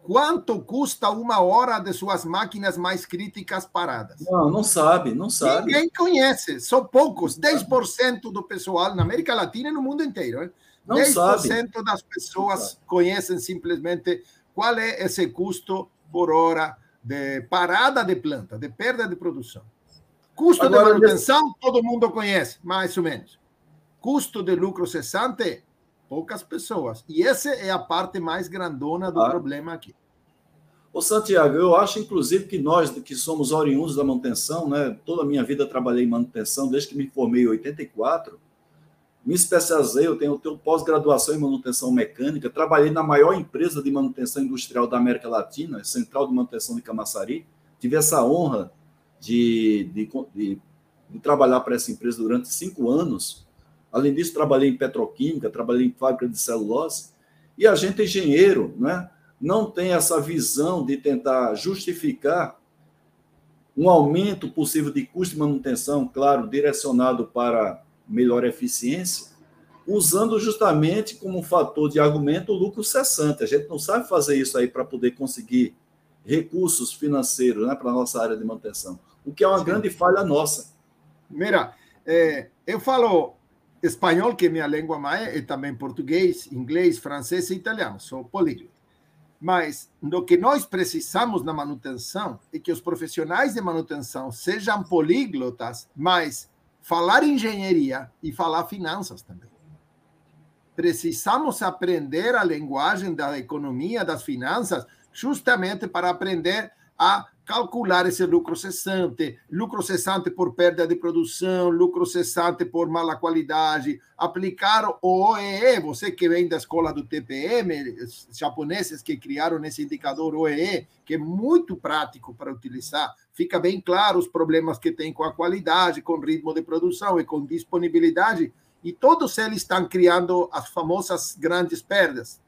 quanto custa uma hora de suas máquinas mais críticas paradas. Não, não sabe, não sabe. Ninguém conhece, são poucos, 10% do pessoal na América Latina e no mundo inteiro. Hein? Não 10% sabe. das pessoas conhecem simplesmente qual é esse custo por hora de parada de planta, de perda de produção. Custo Agora, de manutenção, todo mundo conhece, mais ou menos. Custo de lucro cessante, poucas pessoas. E essa é a parte mais grandona do ah. problema aqui. Ô Santiago, eu acho inclusive que nós que somos oriundos da manutenção, né, toda a minha vida trabalhei em manutenção, desde que me formei em 84, me especializei, eu tenho, tenho pós-graduação em manutenção mecânica, trabalhei na maior empresa de manutenção industrial da América Latina, Central de Manutenção de Camaçari, tive essa honra de, de, de, de trabalhar para essa empresa durante cinco anos, Além disso, trabalhei em petroquímica, trabalhei em fábrica de celulose. E a gente, engenheiro, né, não tem essa visão de tentar justificar um aumento possível de custo de manutenção, claro, direcionado para melhor eficiência, usando justamente como fator de argumento o lucro cessante. A gente não sabe fazer isso aí para poder conseguir recursos financeiros né, para a nossa área de manutenção, o que é uma Sim. grande falha nossa. Mira, é, eu falo espanhol, que é minha língua mãe, e também português, inglês, francês e italiano, sou políglota. Mas o que nós precisamos na manutenção é que os profissionais de manutenção sejam políglotas, mas falar engenharia e falar finanças também. Precisamos aprender a linguagem da economia, das finanças, justamente para aprender a calcular esse lucro cessante, lucro cessante por perda de produção, lucro cessante por mala qualidade, aplicar o OEE, você que vem da escola do TPM, japoneses que criaram esse indicador OEE, que é muito prático para utilizar, fica bem claro os problemas que tem com a qualidade, com ritmo de produção e com disponibilidade, e todos eles estão criando as famosas grandes perdas.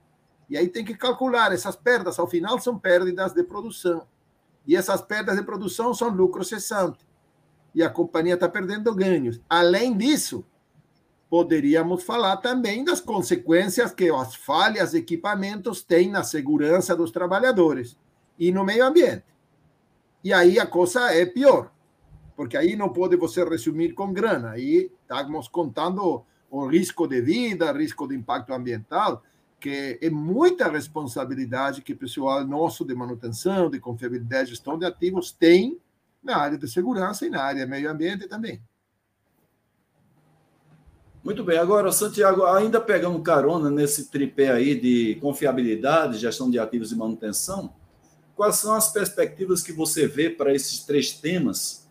E aí tem que calcular essas perdas, ao final são perdas de produção. E essas perdas de produção são lucro cessante. E a companhia está perdendo ganhos. Além disso, poderíamos falar também das consequências que as falhas de equipamentos têm na segurança dos trabalhadores e no meio ambiente. E aí a coisa é pior, porque aí não pode você resumir com grana. Aí estamos contando o risco de vida, risco de impacto ambiental que é muita responsabilidade que o pessoal nosso de manutenção, de confiabilidade, gestão de ativos tem na área de segurança e na área de meio ambiente também. Muito bem, agora, Santiago, ainda pegando carona nesse tripé aí de confiabilidade, gestão de ativos e manutenção, quais são as perspectivas que você vê para esses três temas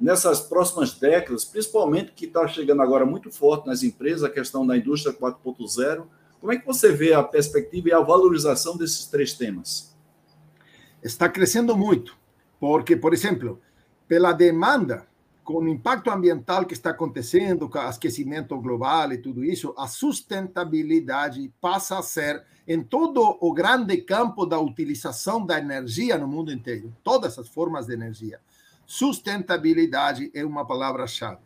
nessas próximas décadas, principalmente que está chegando agora muito forte nas empresas, a questão da indústria 4.0 como é que você vê a perspectiva e a valorização desses três temas? Está crescendo muito, porque, por exemplo, pela demanda, com o impacto ambiental que está acontecendo, com o aquecimento global e tudo isso, a sustentabilidade passa a ser, em todo o grande campo da utilização da energia no mundo inteiro, todas as formas de energia, sustentabilidade é uma palavra-chave.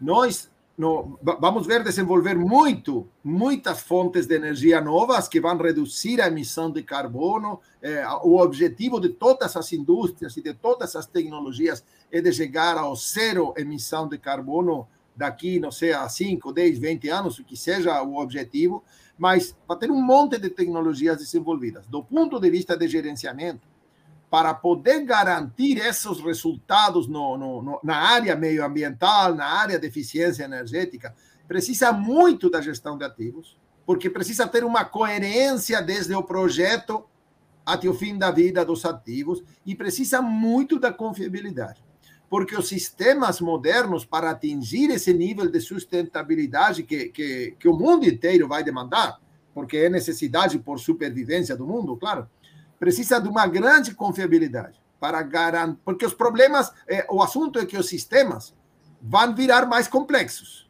Nós no, vamos ver desenvolver muito, muitas fontes de energia novas que vão reduzir a emissão de carbono. É, o objetivo de todas as indústrias e de todas as tecnologias é de chegar ao zero emissão de carbono daqui, não sei, a 5, 10, 20 anos, o que seja o objetivo, mas vai ter um monte de tecnologias desenvolvidas. Do ponto de vista de gerenciamento, para poder garantir esses resultados no, no, no, na área meioambiental, na área de eficiência energética, precisa muito da gestão de ativos, porque precisa ter uma coerência desde o projeto até o fim da vida dos ativos e precisa muito da confiabilidade. Porque os sistemas modernos, para atingir esse nível de sustentabilidade que, que, que o mundo inteiro vai demandar, porque é necessidade por supervivência do mundo, claro, precisa de uma grande confiabilidade para garantir, porque os problemas, é, o assunto é que os sistemas vão virar mais complexos.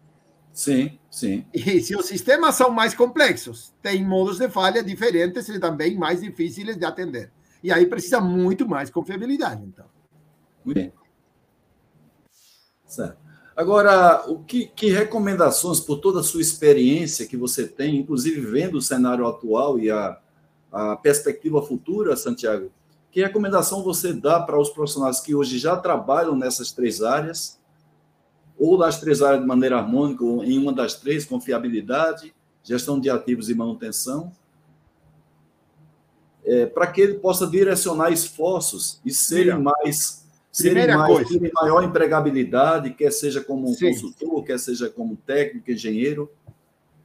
Sim, sim. E se os sistemas são mais complexos, tem modos de falha diferentes e também mais difíceis de atender. E aí precisa muito mais confiabilidade, então. Muito bem. Certo. Agora, o que, que, recomendações, por toda a sua experiência que você tem, inclusive vendo o cenário atual e a, a perspectiva futura, Santiago, que recomendação você dá para os profissionais que hoje já trabalham nessas três áreas, ou nas três áreas de maneira harmônica, ou em uma das três, confiabilidade, gestão de ativos e manutenção, é, para que ele possa direcionar esforços e serem mais serem mais, terem maior empregabilidade, quer seja como Sim. consultor, quer seja como técnico, engenheiro?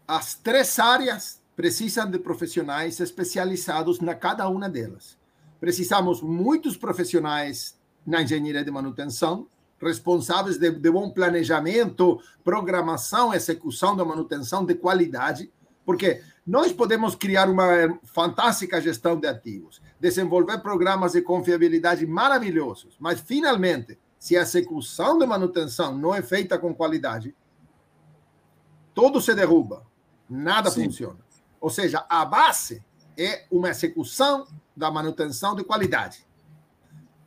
As três áreas precisam de profissionais especializados na cada uma delas. Precisamos muitos profissionais na engenharia de manutenção, responsáveis de, de bom planejamento, programação, execução da manutenção de qualidade, porque nós podemos criar uma fantástica gestão de ativos, desenvolver programas de confiabilidade maravilhosos, mas finalmente, se a execução de manutenção não é feita com qualidade, tudo se derruba, nada Sim. funciona. Ou seja, a base é uma execução da manutenção de qualidade.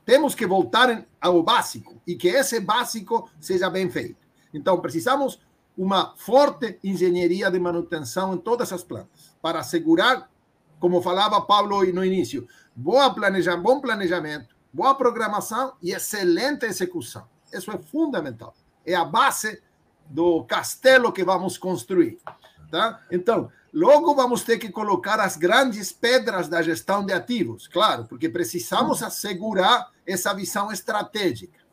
Temos que voltar ao básico e que esse básico seja bem feito. Então, precisamos uma forte engenharia de manutenção em todas as plantas, para assegurar, como falava Paulo no início, boa planeja, bom planejamento, boa programação e excelente execução. Isso é fundamental. É a base do castelo que vamos construir. Tá? Então, logo vamos ter que colocar as grandes pedras da gestão de ativos, claro, porque precisamos assegurar essa visão estratégica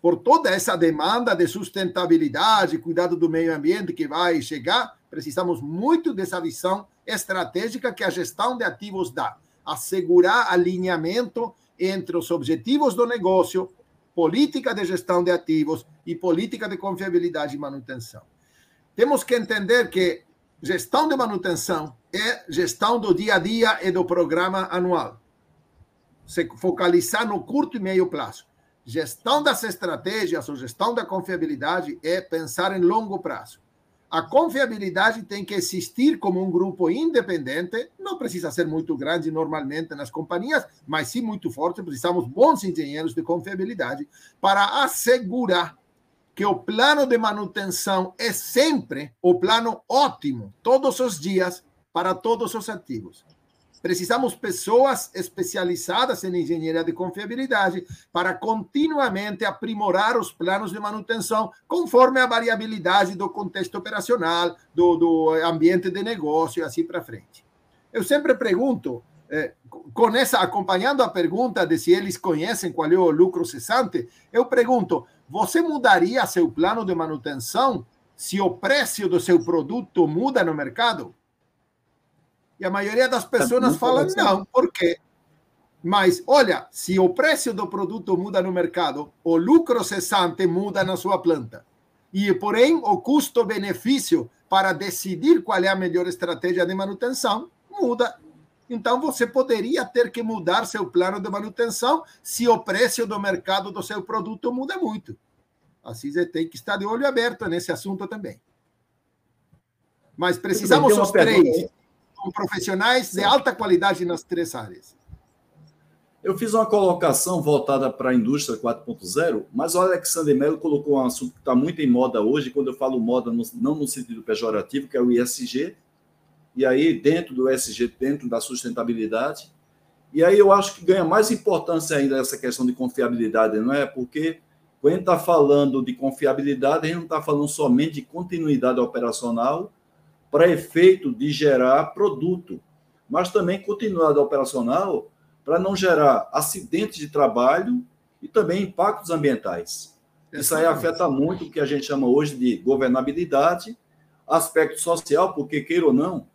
por toda essa demanda de sustentabilidade, cuidado do meio ambiente que vai chegar, precisamos muito dessa visão estratégica que a gestão de ativos dá. Assegurar alinhamento entre os objetivos do negócio, política de gestão de ativos e política de confiabilidade e manutenção. Temos que entender que gestão de manutenção é gestão do dia a dia e do programa anual. Se focalizar no curto e meio prazo. Gestão das estratégias ou gestão da confiabilidade é pensar em longo prazo. A confiabilidade tem que existir como um grupo independente, não precisa ser muito grande normalmente nas companhias, mas sim muito forte. Precisamos bons engenheiros de confiabilidade para assegurar que o plano de manutenção é sempre o plano ótimo, todos os dias, para todos os ativos. Precisamos pessoas especializadas em engenharia de confiabilidade para continuamente aprimorar os planos de manutenção conforme a variabilidade do contexto operacional, do, do ambiente de negócio e assim para frente. Eu sempre pergunto, eh, com essa, acompanhando a pergunta de se eles conhecem qual é o lucro cessante, eu pergunto: você mudaria seu plano de manutenção se o preço do seu produto muda no mercado? E a maioria das pessoas fala não, por quê? Mas, olha, se o preço do produto muda no mercado, o lucro cessante muda na sua planta. E, porém, o custo-benefício para decidir qual é a melhor estratégia de manutenção muda. Então, você poderia ter que mudar seu plano de manutenção se o preço do mercado do seu produto muda muito. Assim, você tem que estar de olho aberto nesse assunto também. Mas precisamos os três com profissionais de alta qualidade nas três áreas. Eu fiz uma colocação voltada para a indústria 4.0, mas o Alexander Mello colocou um assunto que está muito em moda hoje, quando eu falo moda, não no sentido pejorativo, que é o ISG, e aí dentro do ESG, dentro da sustentabilidade, e aí eu acho que ganha mais importância ainda essa questão de confiabilidade, não é? Porque quando a gente está falando de confiabilidade, a gente não está falando somente de continuidade operacional, para efeito de gerar produto, mas também continuidade operacional para não gerar acidentes de trabalho e também impactos ambientais. Isso aí afeta muito o que a gente chama hoje de governabilidade, aspecto social, porque, queira ou não,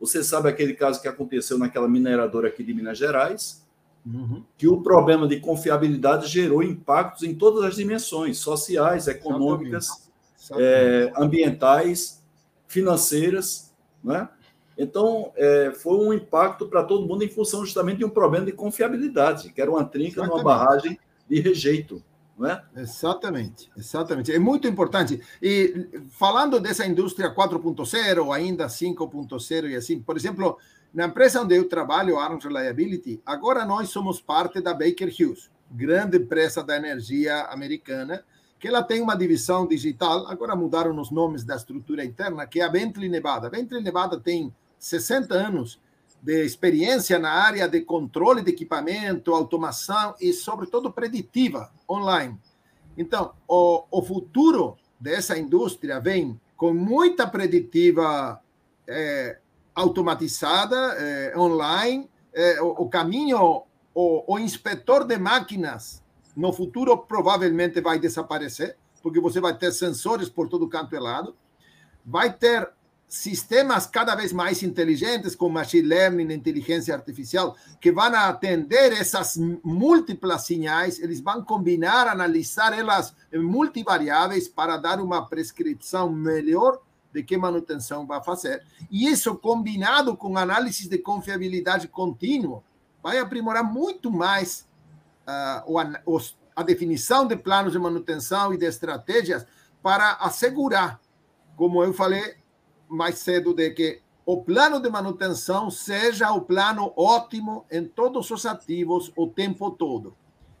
você sabe aquele caso que aconteceu naquela mineradora aqui de Minas Gerais, uhum. que o problema de confiabilidade gerou impactos em todas as dimensões, sociais, econômicas, É, ambientais financeiras, né? Então, é, foi um impacto para todo mundo em função justamente de um problema de confiabilidade, que era uma trinca Exatamente. numa barragem de rejeito. É? Exatamente, exatamente. É muito importante. E falando dessa indústria 4.0, ainda 5.0 e assim, por exemplo, na empresa onde eu trabalho, Arms Reliability, agora nós somos parte da Baker Hughes, grande empresa da energia americana, que ela tem uma divisão digital, agora mudaram os nomes da estrutura interna, que é a Bentley Nevada. A Bentley Nevada tem 60 anos de experiência na área de controle de equipamento, automação e, sobretudo, preditiva online. Então, o, o futuro dessa indústria vem com muita preditiva é, automatizada, é, online. É, o, o, caminho, o, o inspetor de máquinas no futuro provavelmente vai desaparecer, porque você vai ter sensores por todo canto e lado. Vai ter sistemas cada vez mais inteligentes, com machine learning, inteligência artificial, que vão atender essas múltiplas sinais, eles vão combinar, analisar elas multivariáveis para dar uma prescrição melhor de que manutenção vai fazer. E isso, combinado com análise de confiabilidade contínua, vai aprimorar muito mais uh, a definição de planos de manutenção e de estratégias para assegurar, como eu falei mais cedo, de que o plano de manutenção seja o plano ótimo em todos os ativos o tempo todo.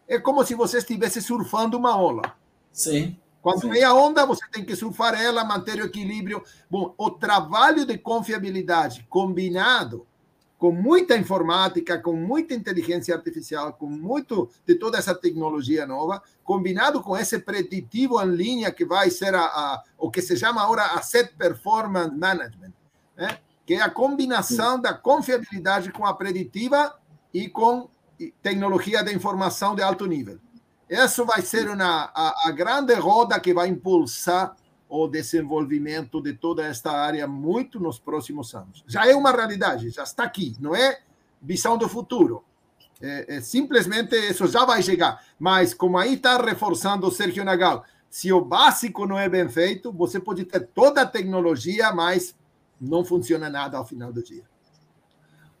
É como se você estivesse surfando uma onda. Sim. Quando sim. vem a onda, você tem que surfar ela, manter o equilíbrio. Bom, o trabalho de confiabilidade combinado com muita informática, com muita inteligência artificial, com muito de toda essa tecnologia nova, combinado com esse preditivo em linha que vai ser a, a o que se chama agora Asset Performance Management, né? que é a combinação da confiabilidade com a preditiva e com tecnologia de informação de alto nível. Isso vai ser uma, a, a grande roda que vai impulsar o desenvolvimento de toda esta área muito nos próximos anos. Já é uma realidade, já está aqui, não é visão do futuro. É, é, simplesmente isso já vai chegar. Mas, como aí está reforçando o Sérgio Nagal, se o básico não é bem feito, você pode ter toda a tecnologia, mas não funciona nada ao final do dia.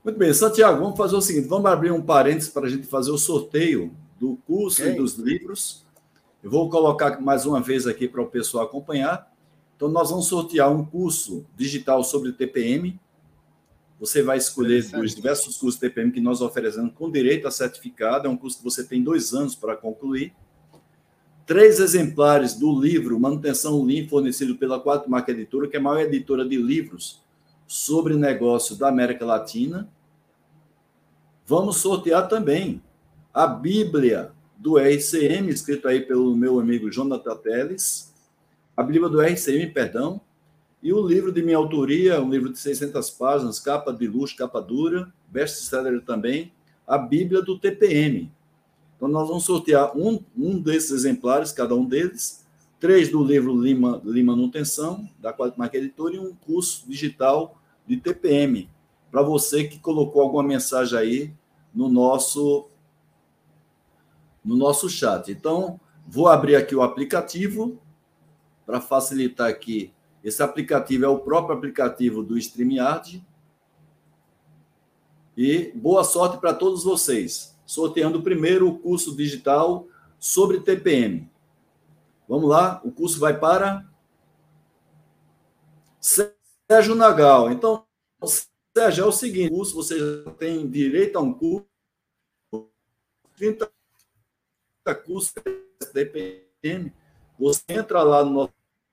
Muito bem, Santiago, vamos fazer o seguinte: vamos abrir um parênteses para a gente fazer o sorteio do curso okay. e dos livros. Eu vou colocar mais uma vez aqui para o pessoal acompanhar. Então, nós vamos sortear um curso digital sobre TPM. Você vai escolher dos diversos cursos TPM que nós oferecemos com direito a certificado. É um curso que você tem dois anos para concluir. Três exemplares do livro Manutenção Lean, fornecido pela Quatro Marca Editora, que é a maior editora de livros sobre negócio da América Latina. Vamos sortear também a Bíblia do RCM, escrito aí pelo meu amigo Jonathan Teles, a Bíblia do RCM, perdão, e o livro de minha autoria, um livro de 600 páginas, capa de luxo, capa dura, best-seller também, a Bíblia do TPM. Então, nós vamos sortear um, um desses exemplares, cada um deles, três do livro Lima, Lima Manutenção, da Qualimarca Editora, e um curso digital de TPM, para você que colocou alguma mensagem aí no nosso no nosso chat. Então, vou abrir aqui o aplicativo para facilitar aqui. Esse aplicativo é o próprio aplicativo do StreamYard. E boa sorte para todos vocês. Sorteando primeiro o curso digital sobre TPM. Vamos lá, o curso vai para Sérgio Nagal. Então, Sérgio, é o seguinte: o curso você tem direito a um curso 30 curso DPM, você entra lá no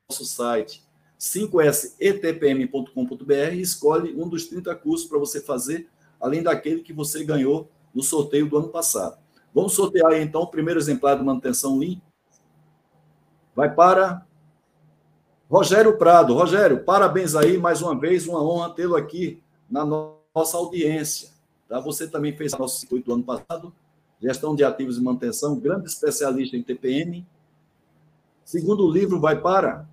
nosso site 5setpm.com.br e escolhe um dos 30 cursos para você fazer, além daquele que você ganhou no sorteio do ano passado. Vamos sortear aí, então o primeiro exemplar de manutenção Lean. Vai para Rogério Prado. Rogério, parabéns aí mais uma vez, uma honra tê-lo aqui na nossa audiência. Tá? Você também fez nosso circuito do ano passado Gestão de Ativos e Manutenção, grande especialista em TPM. Segundo livro vai para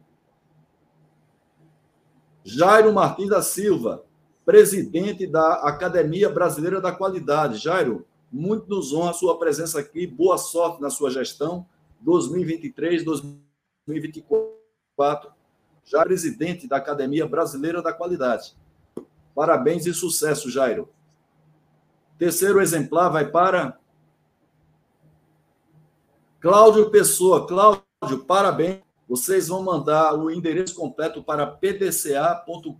Jairo Martins da Silva, presidente da Academia Brasileira da Qualidade. Jairo, muito nos honra a sua presença aqui. Boa sorte na sua gestão 2023, 2024. Já presidente da Academia Brasileira da Qualidade. Parabéns e sucesso, Jairo. Terceiro exemplar vai para Cláudio Pessoa, Cláudio, parabéns. Vocês vão mandar o endereço completo para pdca.com.br,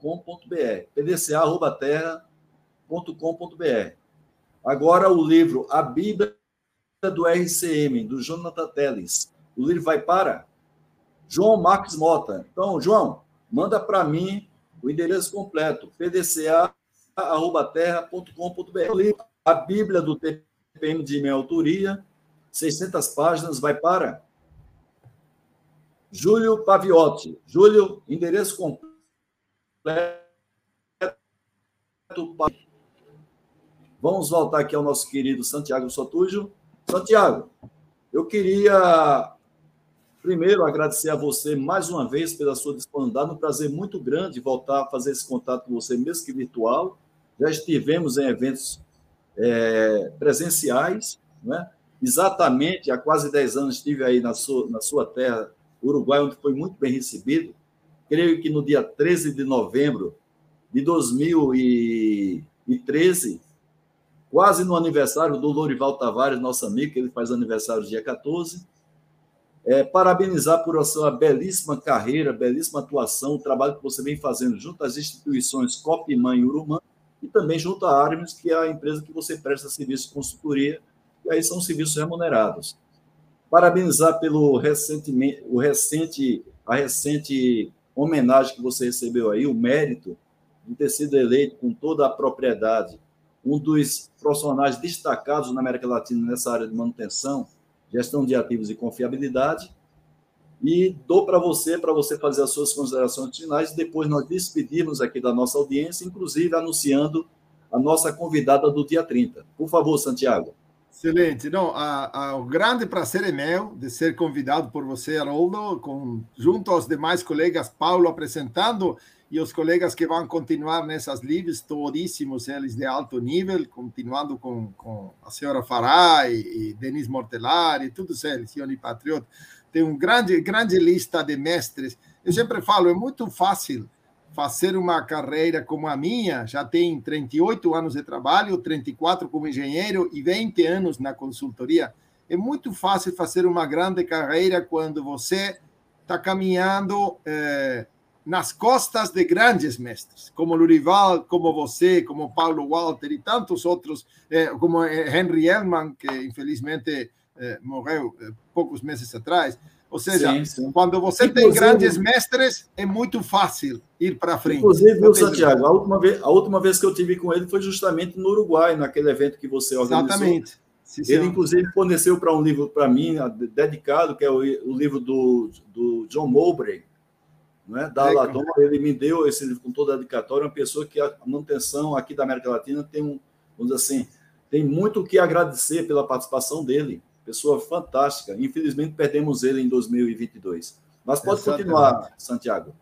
pdca.terra.com.br. Agora o livro A Bíblia do RCM, do Jonathan Teles. O livro vai para João Marques Mota. Então, João, manda para mim o endereço completo, pdca.terra.com.br. A Bíblia do TPM de minha autoria, 600 páginas, vai para Júlio Paviotti. Júlio, endereço completo. Vamos voltar aqui ao nosso querido Santiago Sotujo. Santiago, eu queria primeiro agradecer a você mais uma vez pela sua disponibilidade. Um prazer muito grande voltar a fazer esse contato com você, mesmo que virtual. Já estivemos em eventos é, presenciais, né? Exatamente há quase 10 anos estive aí na sua, na sua terra, Uruguai, onde foi muito bem recebido. Creio que no dia 13 de novembro de 2013, quase no aniversário do Lorival Tavares, nosso amigo, que ele faz aniversário dia 14. É, parabenizar por a sua belíssima carreira, belíssima atuação, o trabalho que você vem fazendo junto às instituições Copimã e Urumã, e também junto à Armes, que é a empresa que você presta serviço de consultoria, e aí são serviços remunerados parabenizar pelo recentemente, o recente, a recente homenagem que você recebeu aí, o mérito de ter sido eleito com toda a propriedade, um dos profissionais destacados na América Latina nessa área de manutenção, gestão de ativos e confiabilidade. E dou para você, para você fazer as suas considerações finais, e depois nós despedirmos aqui da nossa audiência, inclusive anunciando a nossa convidada do dia 30. Por favor, Santiago. Excelente. Não, a, a, o grande prazer é meu de ser convidado por você, Haroldo, com, junto aos demais colegas, Paulo apresentando e os colegas que vão continuar nessas lives, todíssimos eles de alto nível, continuando com, com a senhora Fará e, e Denis Mortelar e todos eles, Sione Patriota. Tem uma grande, grande lista de mestres. Eu sempre falo, é muito fácil fazer uma carreira como a minha, já tem 38 anos de trabalho, 34 como engenheiro e 20 anos na consultoria. É muito fácil fazer uma grande carreira quando você está caminhando eh, nas costas de grandes mestres, como Lurival, como você, como Paulo Walter e tantos outros, eh, como eh, Henry Elman, que infelizmente morreu poucos meses atrás. Ou seja, sim, sim. quando você Inclusive, tem grandes mestres, é muito fácil ir para frente. Inclusive, viu, Santiago, a última, vez, a última vez que eu tive com ele foi justamente no Uruguai, naquele evento que você organizou. Exatamente. Sim, ele, inclusive, forneceu para um livro para mim, dedicado, que é o, o livro do, do John Mowbray, né, da é, Ladon. Ele me deu esse livro com toda a dedicatória, uma pessoa que a manutenção aqui da América Latina tem um, vamos dizer assim, tem muito o que agradecer pela participação dele pessoa fantástica. Infelizmente, perdemos ele em 2022. Mas pode Exatamente. continuar, Santiago.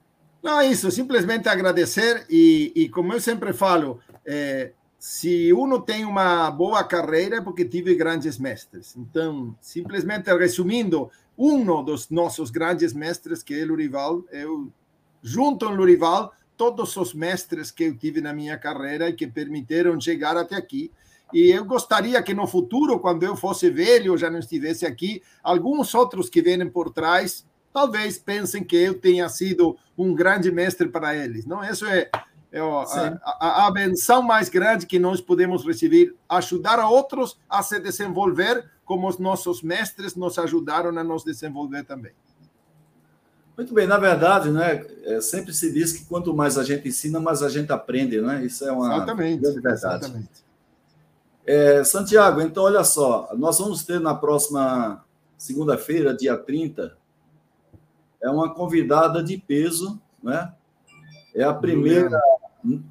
Não, é isso, simplesmente agradecer e, e como eu sempre falo, é, se uno tem uma boa carreira é porque tive grandes mestres. Então, simplesmente resumindo, um dos nossos grandes mestres, que é Lurival, eu, junto com Lurival, todos os mestres que eu tive na minha carreira e que permitiram chegar até aqui, e eu gostaria que no futuro, quando eu fosse velho, já não estivesse aqui, alguns outros que vêm por trás, talvez pensem que eu tenha sido um grande mestre para eles. Não, isso é, é a, a, a benção mais grande que nós podemos receber, ajudar a outros a se desenvolver como os nossos mestres nos ajudaram a nos desenvolver também. Muito bem, na verdade, né, é, sempre se diz que quanto mais a gente ensina, mais a gente aprende, né? Isso é uma exatamente, grande verdade. Exatamente. É, Santiago, então olha só, nós vamos ter na próxima segunda-feira, dia 30, é uma convidada de peso, né? É a primeira,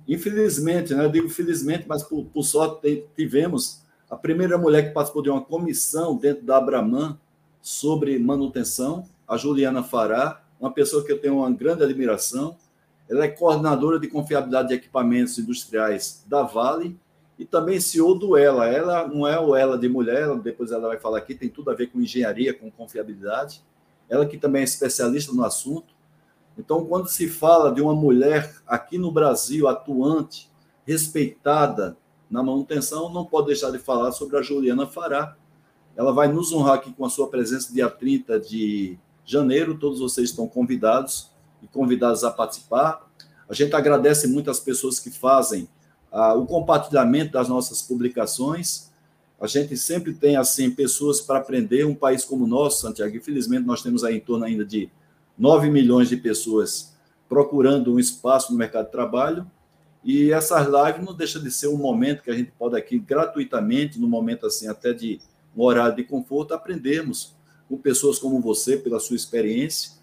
infelizmente, né? Eu digo felizmente, mas por, por sorte tivemos a primeira mulher que participou de uma comissão dentro da Abraman sobre manutenção, a Juliana Fará, uma pessoa que eu tenho uma grande admiração. Ela é coordenadora de confiabilidade de equipamentos industriais da Vale e também CEO do Ela. Ela não é o Ela de mulher, depois ela vai falar aqui, tem tudo a ver com engenharia, com confiabilidade. Ela que também é especialista no assunto. Então, quando se fala de uma mulher aqui no Brasil atuante, respeitada na manutenção, não pode deixar de falar sobre a Juliana Fará. Ela vai nos honrar aqui com a sua presença dia 30 de janeiro. Todos vocês estão convidados e convidados a participar. A gente agradece muito as pessoas que fazem ah, o compartilhamento das nossas publicações. A gente sempre tem, assim, pessoas para aprender. Um país como o nosso, Santiago, infelizmente nós temos aí em torno ainda de 9 milhões de pessoas procurando um espaço no mercado de trabalho. E essas lives não deixa de ser um momento que a gente pode aqui gratuitamente, no momento assim até de um horário de conforto, aprendermos com pessoas como você, pela sua experiência,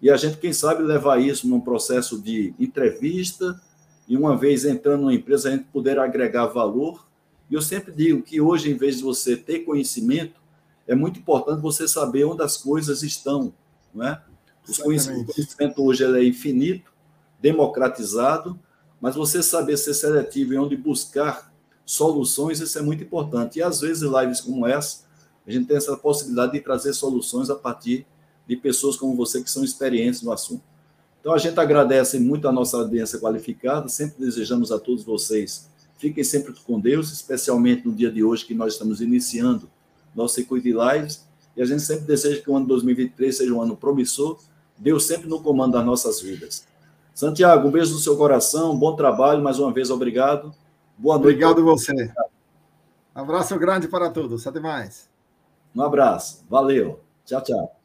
e a gente, quem sabe, levar isso num processo de entrevista, e uma vez entrando numa empresa, a gente poder agregar valor. E eu sempre digo que hoje, em vez de você ter conhecimento, é muito importante você saber onde as coisas estão, não é? O conhecimento hoje é infinito, democratizado, mas você saber ser seletivo e onde buscar soluções, isso é muito importante. E às vezes, lives como essa, a gente tem essa possibilidade de trazer soluções a partir de pessoas como você que são experientes no assunto. Então, a gente agradece muito a nossa audiência qualificada, sempre desejamos a todos vocês, fiquem sempre com Deus, especialmente no dia de hoje que nós estamos iniciando nosso circuito de lives, e a gente sempre deseja que o ano 2023 seja um ano promissor, Deus sempre no comando das nossas vidas. Santiago, um beijo no seu coração, bom trabalho, mais uma vez, obrigado. Boa noite. Obrigado você. Abraço grande para todos. Até mais. Um abraço. Valeu. Tchau, tchau.